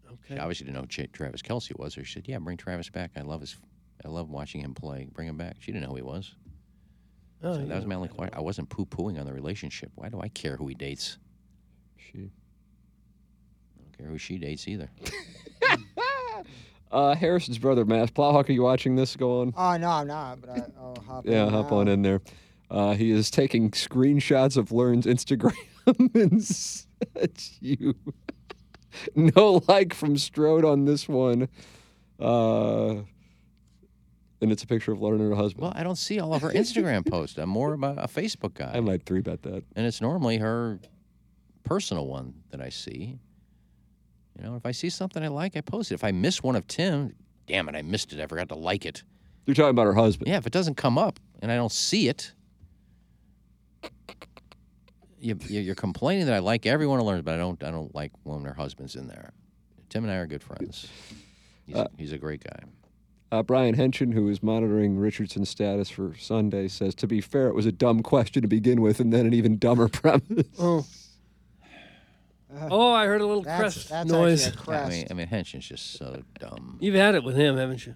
Okay. She obviously didn't know who Ch- Travis Kelce was, or she said, "Yeah, bring Travis back. I love his, I love watching him play. Bring him back." She didn't know who he was. Oh, So yeah. that was my only question. I wasn't poo-pooing on the relationship. Why do I care who he dates? She. I don't care who she dates either. [LAUGHS] Uh, Harrison's brother, Matt Plowhawk, are you watching this go on? Oh no, I'm not. But I, I'll hop. Yeah, in hop now. on in there. Uh, he is taking screenshots of Learn's Instagram [LAUGHS] and such. You [LAUGHS] no like from Strode on this one. Uh, and it's a picture of Lauren and her husband. Well, I don't see all of her [LAUGHS] Instagram posts. I'm more about a Facebook guy, I might three bet that. and it's normally her personal one that I see. You know, if I see something I like, I post it. If I miss one of Tim, damn it, I missed it. I forgot to like it. You're talking about her husband. Yeah, if it doesn't come up and I don't see it, you, you- you're complaining that I like everyone who learns, but I don't. I don't like when their husband's in there. Tim and I are good friends. He's, Uh, he's a great guy. Uh, Brian Henson, who is monitoring Richardson's status for Sunday, says, to be fair, it was a dumb question to begin with, and then an even dumber [LAUGHS] premise. Oh. Oh, I heard a little That's- crest that's noise. actually a I mean. I mean, Henson's just so dumb. You've had it with him, haven't you?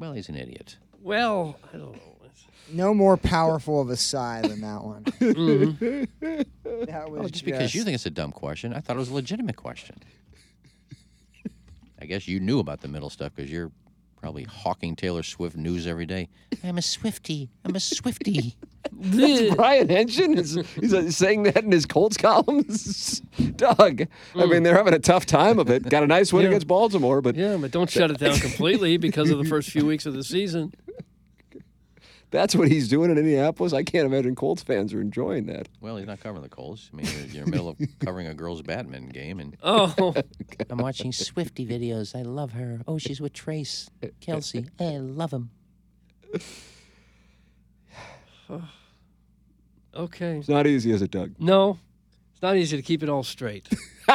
Well, he's an idiot. Well, I don't know. No more powerful of a sigh than that one. [LAUGHS] Mm-hmm. That was Oh, just because you think it's a dumb question, I thought it was a legitimate question. I guess you knew about the middle stuff because you're probably hawking Taylor Swift news every day. I'm a Swifty. I'm a Swifty. [LAUGHS] Brian Henson is he's uh, saying that in his Colts columns. [LAUGHS] Doug, I mean, they're having a tough time of it. Got a nice win Mm. Yeah. against Baltimore, but Yeah, but don't shut it down completely because of the first few weeks of the season. That's what he's doing in Indianapolis. I can't imagine Colts fans are enjoying that. Well, he's not covering the Colts. I mean, you're, you're in the middle of [LAUGHS] covering a girls' badminton game, and Oh, [LAUGHS] I'm watching Swifty videos. I love her. Oh, she's with Trace Kelce. I love him. [SIGHS] okay. It's not easy, is it, Doug? No, it's not easy to keep it all straight.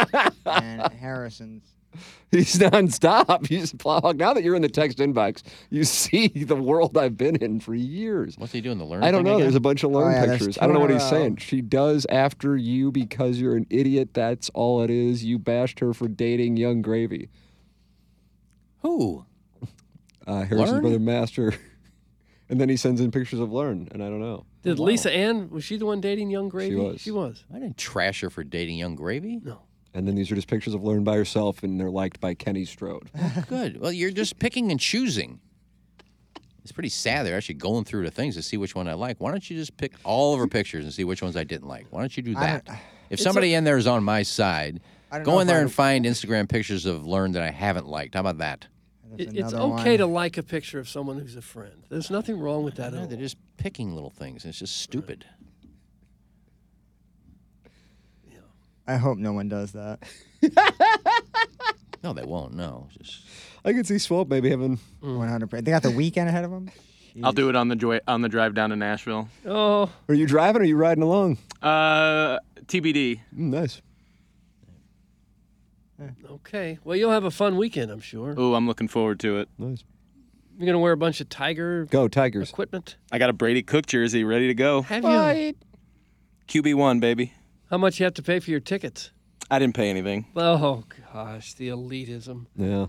[LAUGHS] and Harrison's. [LAUGHS] He's nonstop. [LAUGHS] He's plowhawk. Now that you're in the text inbox, you see [LAUGHS] the world I've been in for years. What's he doing? The learn? I don't thing know. again? There's a bunch of learn Oh, yeah, pictures. I don't know what he's saying. She does after you because you're an idiot. That's all it is. You bashed her for dating Yung Gravy. Who? Uh, Harrison's Learn? brother Master. and then he sends in pictures of Learn, and I don't know. Did Lisa Ann, was she the one dating Yung Gravy? was. She was. I didn't trash her for dating Yung Gravy. No. And then these are just pictures of Learn by herself, and they're liked by Kenny Strode. [LAUGHS] Good. Well, you're just picking and choosing. It's pretty sad. They're actually going through the things to see which one I like. Why don't you just pick all of her pictures and see which ones I didn't like? Why don't you do that? If It's somebody in there is on my side, go in there I- and find Instagram pictures of Learn that I haven't liked. How about that? It- it's okay to like a picture of someone who's a friend. There's nothing wrong with that No, at all. they're just picking little things. It's just stupid. I hope no one does that. No, they won't. No, just I could see Swope maybe having. 100%. They got the weekend ahead of them. I'll do it on the joy- on the drive down to Nashville. Oh, Are you driving or are you riding along? Uh, TBD. Mm, nice. okay. Well, you'll have a fun weekend, I'm sure. Oh, I'm looking forward to it. Nice. You're gonna wear a bunch of Tiger Go Tigers. equipment. I got a Brady Cook jersey ready to go. Have you? QB one, baby. How much you have to pay for your tickets? I didn't pay anything. Oh gosh, the elitism. Yeah,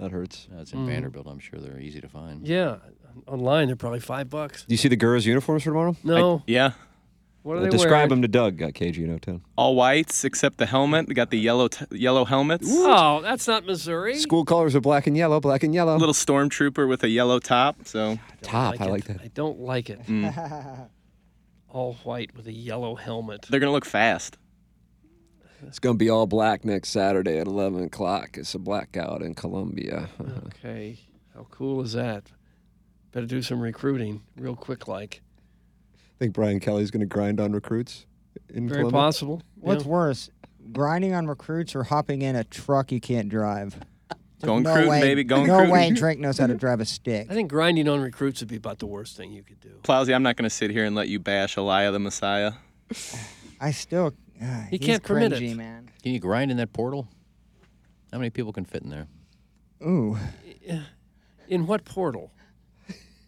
that hurts. no, it's in Mm. Vanderbilt. I'm sure they're easy to find. Yeah, online they're probably five bucks. Do you see the girls' uniforms for tomorrow? No, Yeah. what are Uh, they describe wearing? them to Doug, uh, KG in O-Town. All whites except the helmet. They got the yellow t- yellow helmets. Oh, that's not Missouri. School colors are black and yellow, black and yellow. Little stormtrooper with a yellow top. So top, I it. like that. I don't like it. [LAUGHS] All white with a yellow helmet. they're gonna look fast. It's gonna be all black next Saturday at 11 o'clock. It's a blackout in Columbia. Uh-huh. Okay, how cool is that? Better do some recruiting real quick, like. think Brian Kelly's gonna grind on recruits in Very Columbia. possible. What's Yeah. worse, grinding on recruits or hopping in a truck you can't drive? There's Going no crude, way, baby, going No crude. way Drake knows how to drive a stick. I think grinding on recruits would be about the worst thing you could do. Plowsy, I'm not gonna sit here and let you bash Elia the Messiah. I still. Uh, He he's can't permit it, man. Can you grind in that portal? How many people can fit in there? Ooh. In what portal?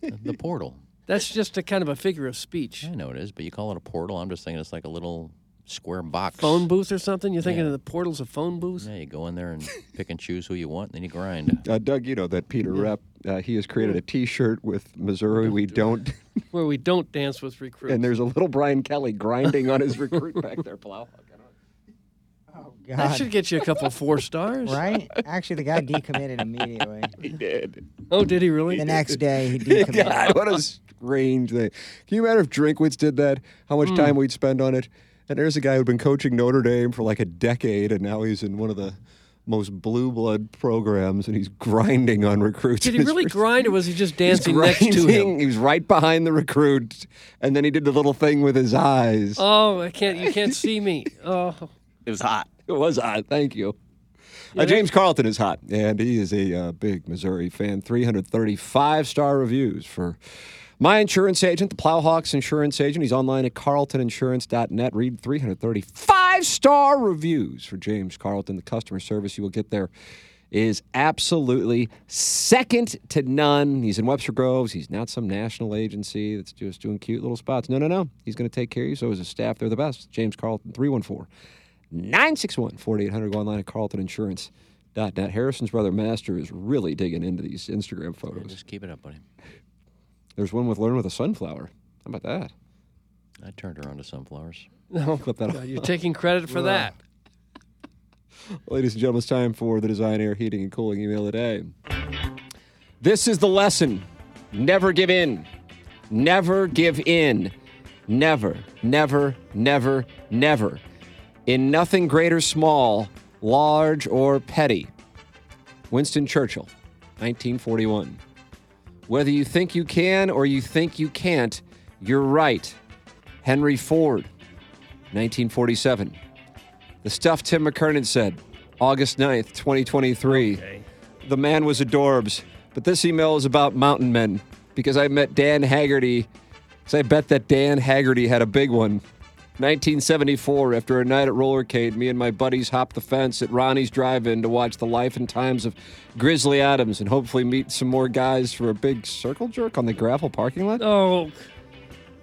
the portal. That's just a kind of a figure of speech. I know it is, but you call it a portal. I'm just thinking it's like a little square box. Phone booth or something? You're thinking Yeah. of the portal's of phone booth? Yeah, you go in there and [LAUGHS] pick and choose who you want, and then you grind. Uh, Doug, you know that Peter Rep. Uh, he has created a T-shirt with Missouri. We don't, [LAUGHS] Where we don't dance with recruits. and there's a little Brian Kelly grinding on his recruit back there. Plowhawk. [LAUGHS] that God. should get you a couple four stars. Right? Actually, the guy decommitted immediately. He did. Oh, did he really? The next day, he decommitted. God, what a strange thing. Can you imagine if Drinkwitz did that? How much time we'd spend on it? And there's a guy who'd been coaching Notre Dame for like a decade, and now he's in one of the most blue blood programs, and he's grinding on recruits. Did he really [LAUGHS] grind or was he just He's dancing next to him? He was right behind the recruit, and then he did the little thing with his eyes. Oh, I can't. You can't see me. [LAUGHS] Oh, It was hot. It was hot. Thank you. Yeah, Uh, James Carlton is hot, and he is a uh, big Missouri fan. 335 star reviews for my insurance agent, the Plowhawks insurance agent. He's online at carltoninsurance.net. Read 335 star reviews for James Carlton. The customer service you will get there is absolutely second to none. He's in Webster Groves. He's not some national agency that's just doing cute little spots. No, no, no. He's going to take care of you. So is his staff. They're the best. James Carlton, 314 961 4800. Go online at carltoninsurance.net. Harrison's brother Master is really digging into these Instagram photos. Just keep it up, buddy. There's one with Learn with a Sunflower. How about that? I turned her on to sunflowers. [LAUGHS] no. Clip that God, off. you're taking credit for that. [LAUGHS] Ladies and gentlemen, it's time for the Design Air Heating and Cooling email today. This is the lesson. Never give in. Never give in. Never, never, never, never. In nothing great or small, large or petty. Winston Churchill, 1941. Whether you think you can or you think you can't, you're right. Henry Ford, 1947. The stuff Tim McKernan said, August 9th, 2023. The man was adorbs. But this email is about mountain men because I met Dan Haggerty. Because I bet that Dan Haggerty had a big one. 1974, after a night at Rollercade, me and my buddies hopped the fence at Ronnie's Drive In to watch the life and times of Grizzly Adams and hopefully meet some more guys for a big circle jerk on the gravel parking lot. Oh,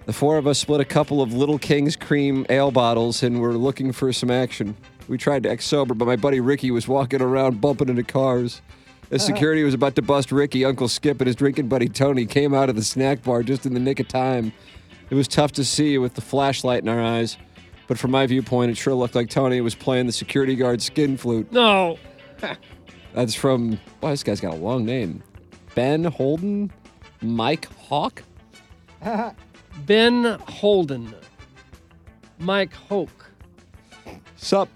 The four of us split a couple of Little King's Cream ale bottles and were looking for some action. We tried to act sober, but my buddy Ricky was walking around bumping into cars. As uh-huh. security was about to bust Ricky, Uncle Skip and his drinking buddy Tony came out of the snack bar just in the nick of time. It was tough to see with the flashlight in our eyes, but from my viewpoint, it sure looked like Tony was playing the security guard skin flute. no. [LAUGHS] That's from, wow, this guy's got a long name. Ben Holden? Mike Hawk? [LAUGHS] Ben Holden. Mike Hoke. Sup?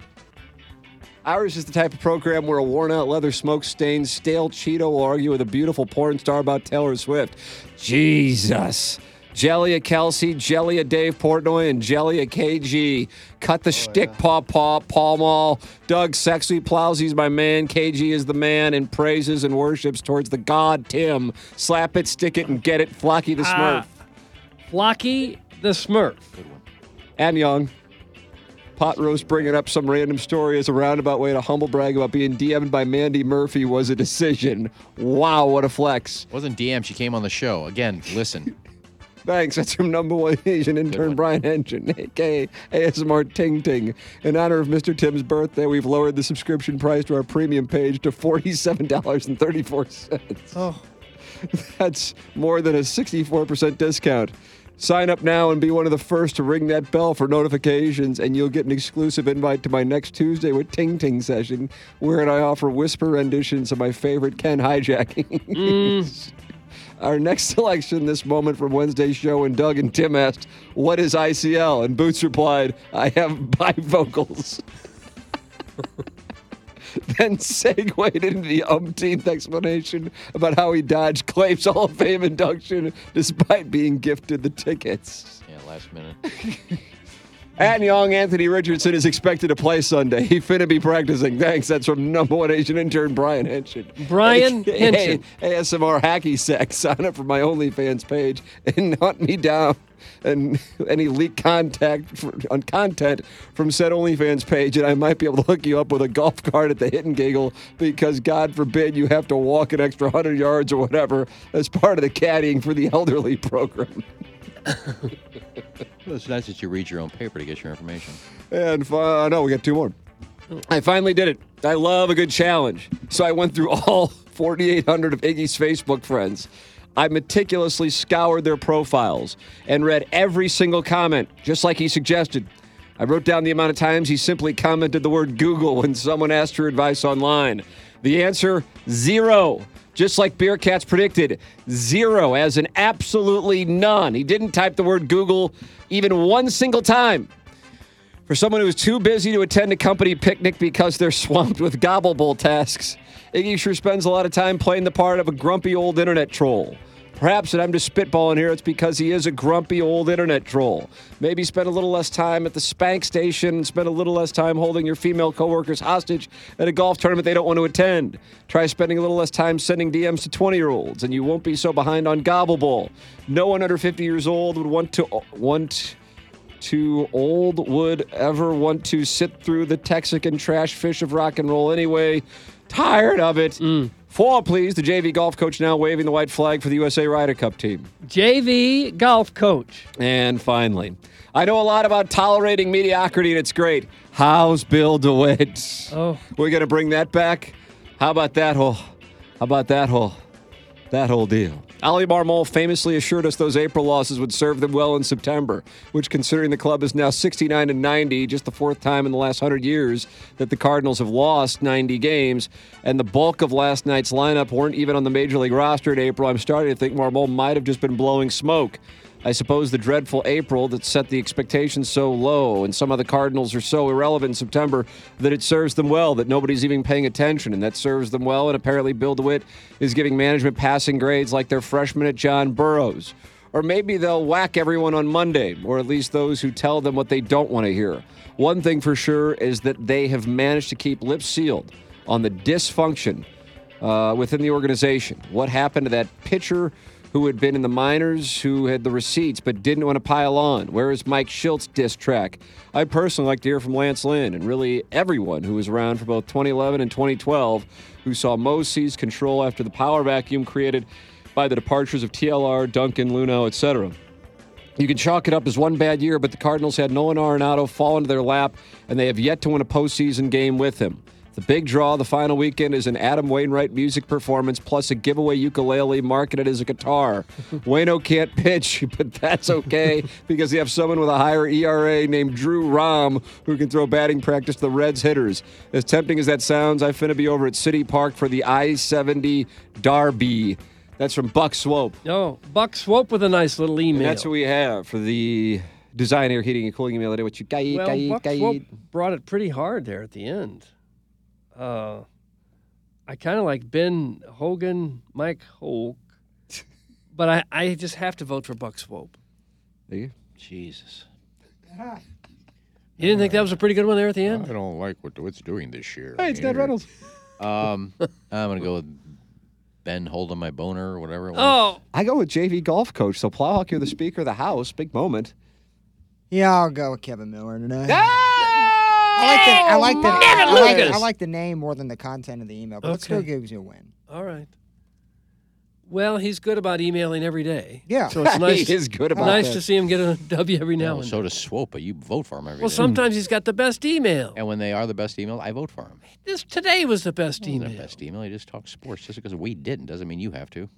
Ours is the type of program where a worn out leather smoke stained stale Cheeto will argue with a beautiful porn star about Taylor Swift. Jesus. Jelly a Kelce, Jelly a Dave Portnoy, and Jelly a KG. Cut the shtick, paw paw, Paul Mall. Doug Sexy Plowsy's my man. KG is the man and praises and worships towards the god Tim. Slap it, stick it, and get it. Flocky the Smurf. Ah, Flocky the Smurf. Good one. and Young. Pot roast bringing up some random story as a roundabout way to humble brag about being DM'd by Mandy Murphy was a decision. Wow, what a flex. Wasn't DM. She came on the show. Again, listen. Thanks. That's from number one Asian intern Brian Henson, aka ASMR Ting Ting. In honor of Mr. Tim's birthday, we've lowered the subscription price to our premium page to $47.34. Oh. That's more than a 64% discount. Sign up now and be one of the first to ring that bell for notifications, and you'll get an exclusive invite to my next Tuesday with Ting Ting session, wherein I offer whisper renditions of my favorite Ken hijacking. Mm. [LAUGHS] Our next selection this moment from Wednesday's show, and Doug and Tim asked, What is ICL? And Boots replied, I have bifocals. [LAUGHS] then segued into the umpteenth explanation about how he dodged Clay's Hall of Fame induction despite being gifted the tickets. Yeah, last minute. [LAUGHS] And young Anthony Richardson is expected to play Sunday. He finna be practicing. Thanks. That's from number one Asian intern Brian Henson. Brian [LAUGHS] Henson. ASMR hacky sex. Sign up for my OnlyFans page and hunt me down. And any leak contact for, on content from said OnlyFans page, and I might be able to hook you up with a golf cart at the Hit and Giggle because God forbid you have to walk an extra hundred yards or whatever as part of the caddying for the elderly program. [LAUGHS] Well, it's nice that you read your own paper to get your information. And uh, no, we got two more. I finally did it. I love a good challenge. So I went through [LAUGHS] all 4,800 of Iggy's Facebook friends. I meticulously scoured their profiles and read every single comment, just like he suggested. I wrote down the amount of times he simply commented the word Google when someone asked for advice online. The answer zero. Just like Beer Cats predicted, zero, as in absolutely none. He didn't type the word Google even one single time. For someone who is too busy to attend a company picnic because they're [LAUGHS] swamped with gobble bowl tasks, Iggy sure spends a lot of time playing the part of a grumpy old internet troll. Perhaps, and I'm just spitballing here, it's because he is a grumpy old internet troll. Maybe spend a little less time at the spank station, and spend a little less time holding your female coworkers hostage at a golf tournament they don't want to attend. Try spending a little less time sending DMs to 20 year olds, and you won't be so behind on Gobble Bowl. No one under 50 years old would want to want too old would ever want to sit through the Texican trash fish of rock and roll anyway. Tired of it. Mm. Four, please. The JV golf coach now waving the white flag for the USA Ryder Cup team. JV golf coach. And finally, I know a lot about tolerating mediocrity, and it's great. How's Bill DeWitt? Oh. We're gonna bring that back. How about that whole? How about that whole? That whole deal. Oli Marmol famously assured us those April losses would serve them well in September, which, considering the club is now 69 and 90, just the fourth time in the last 100 years that the Cardinals have lost 90 games, and the bulk of last night's lineup weren't even on the major league roster in April, I'm starting to think Marmol might have just been blowing smoke. I suppose the dreadful April that set the expectations so low, and some of the Cardinals are so irrelevant in September that it serves them well that nobody's even paying attention, and that serves them well. And apparently, Bill DeWitt is giving management passing grades like their freshman at John Burroughs. Or maybe they'll whack everyone on Monday, or at least those who tell them what they don't want to hear. One thing for sure is that they have managed to keep lips sealed on the dysfunction uh, within the organization. What happened to that pitcher who had been in the minors, who had the receipts but didn't want to pile on? Where is Mike Shildt diss track? I'd personally like to hear from Lance Lynn and really everyone who was around for both 2011 and 2012 who saw Mo seize control after the power vacuum created by the departures of TLR, Duncan, Luhnow, etc. You can chalk it up as one bad year, but the Cardinals had Nolan Arenado fall into their lap, and they have yet to win a postseason game with him. The big draw the final weekend is an Adam Wainwright music performance plus a giveaway ukulele marketed as a guitar. [LAUGHS] Wayno can't pitch, [LAUGHS] but that's okay because you have someone with a higher ERA named Drew Rom who can throw batting practice to the Reds hitters. As tempting as that sounds, I'm finna be over at City Park for the I 70 Derby. That's from Buck Swope. No, Buck Swope with a nice little email. And that's what we have for the design, air heating, and cooling email today. What you got? well, got, Buck got- Swope brought it pretty hard there at the end. Uh, I kind of like Ben Hogan, Mike Hoke, [LAUGHS] but I, I just have to vote for Buck Swope. There you Jesus. You didn't think that was a pretty good one there at the end? I end? don't like what it's doing this year. Hey, it's Ned Here. Reynolds. [LAUGHS] Um, I'm gonna go with Ben holding my boner or whatever. It was. Oh, I go with JV golf coach. So Plowhawk, you're the speaker of the house. Big moment. Yeah, I'll go with Kevin Miller tonight. I like the I like the I like, Lucas! I like the name more than the content of the email, but let's go Okay. gives you a win. all right. Well, he's good about emailing every day. Yeah. So it's [LAUGHS] nice. he is good about nice that. to see him get a [LAUGHS] W every now Well, and so does Swopa. you vote for him every Well, day. sometimes he's got the best email. And when they are the best email, I vote for him. This today was the best The email. best email. He just talks sports. Just because we didn't doesn't mean you have to.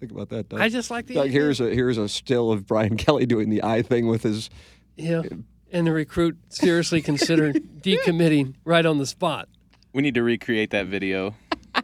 Think about that, Doug. I just like the Doug, email. here's a here's a still of Brian [LAUGHS] Kelly doing the eye thing with his. Yeah. And the recruit seriously considered [LAUGHS] decommitting right on the spot. We need to recreate that video.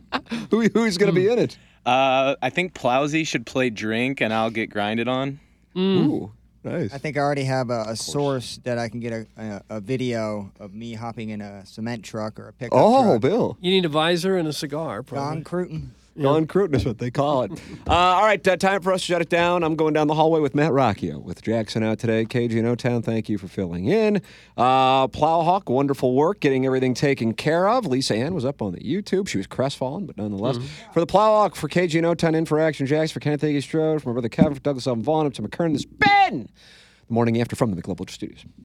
[LAUGHS] Who, who's going to be in it? Uh, I think Plowsy should play drink, and I'll get grinded on. Mm. Ooh, nice. I think I already have a, a source that I can get a, a, a video of me hopping in a cement truck or a pickup Oh, truck. Bill. You need a visor and a cigar, probably. Don Cruton. Don Cruton is what they call it. [LAUGHS] uh, all right, uh, time for us to shut it down. I'm going down the hallway with Matt Rocchio. With Jackson out today, KG in O-Town, thank you for filling in. Uh, Plowhawk, wonderful work getting everything taken care of. Lisa Ann was up on the YouTube. She was crestfallen, but nonetheless. For the Plowhawk, for KG and O-Town, in for Action Jacks, for Kenneth Agee Strode, for my brother Kevin, for Douglas Alvin Vaughn, up to McKern, this Ben! The morning after from the Global Studios.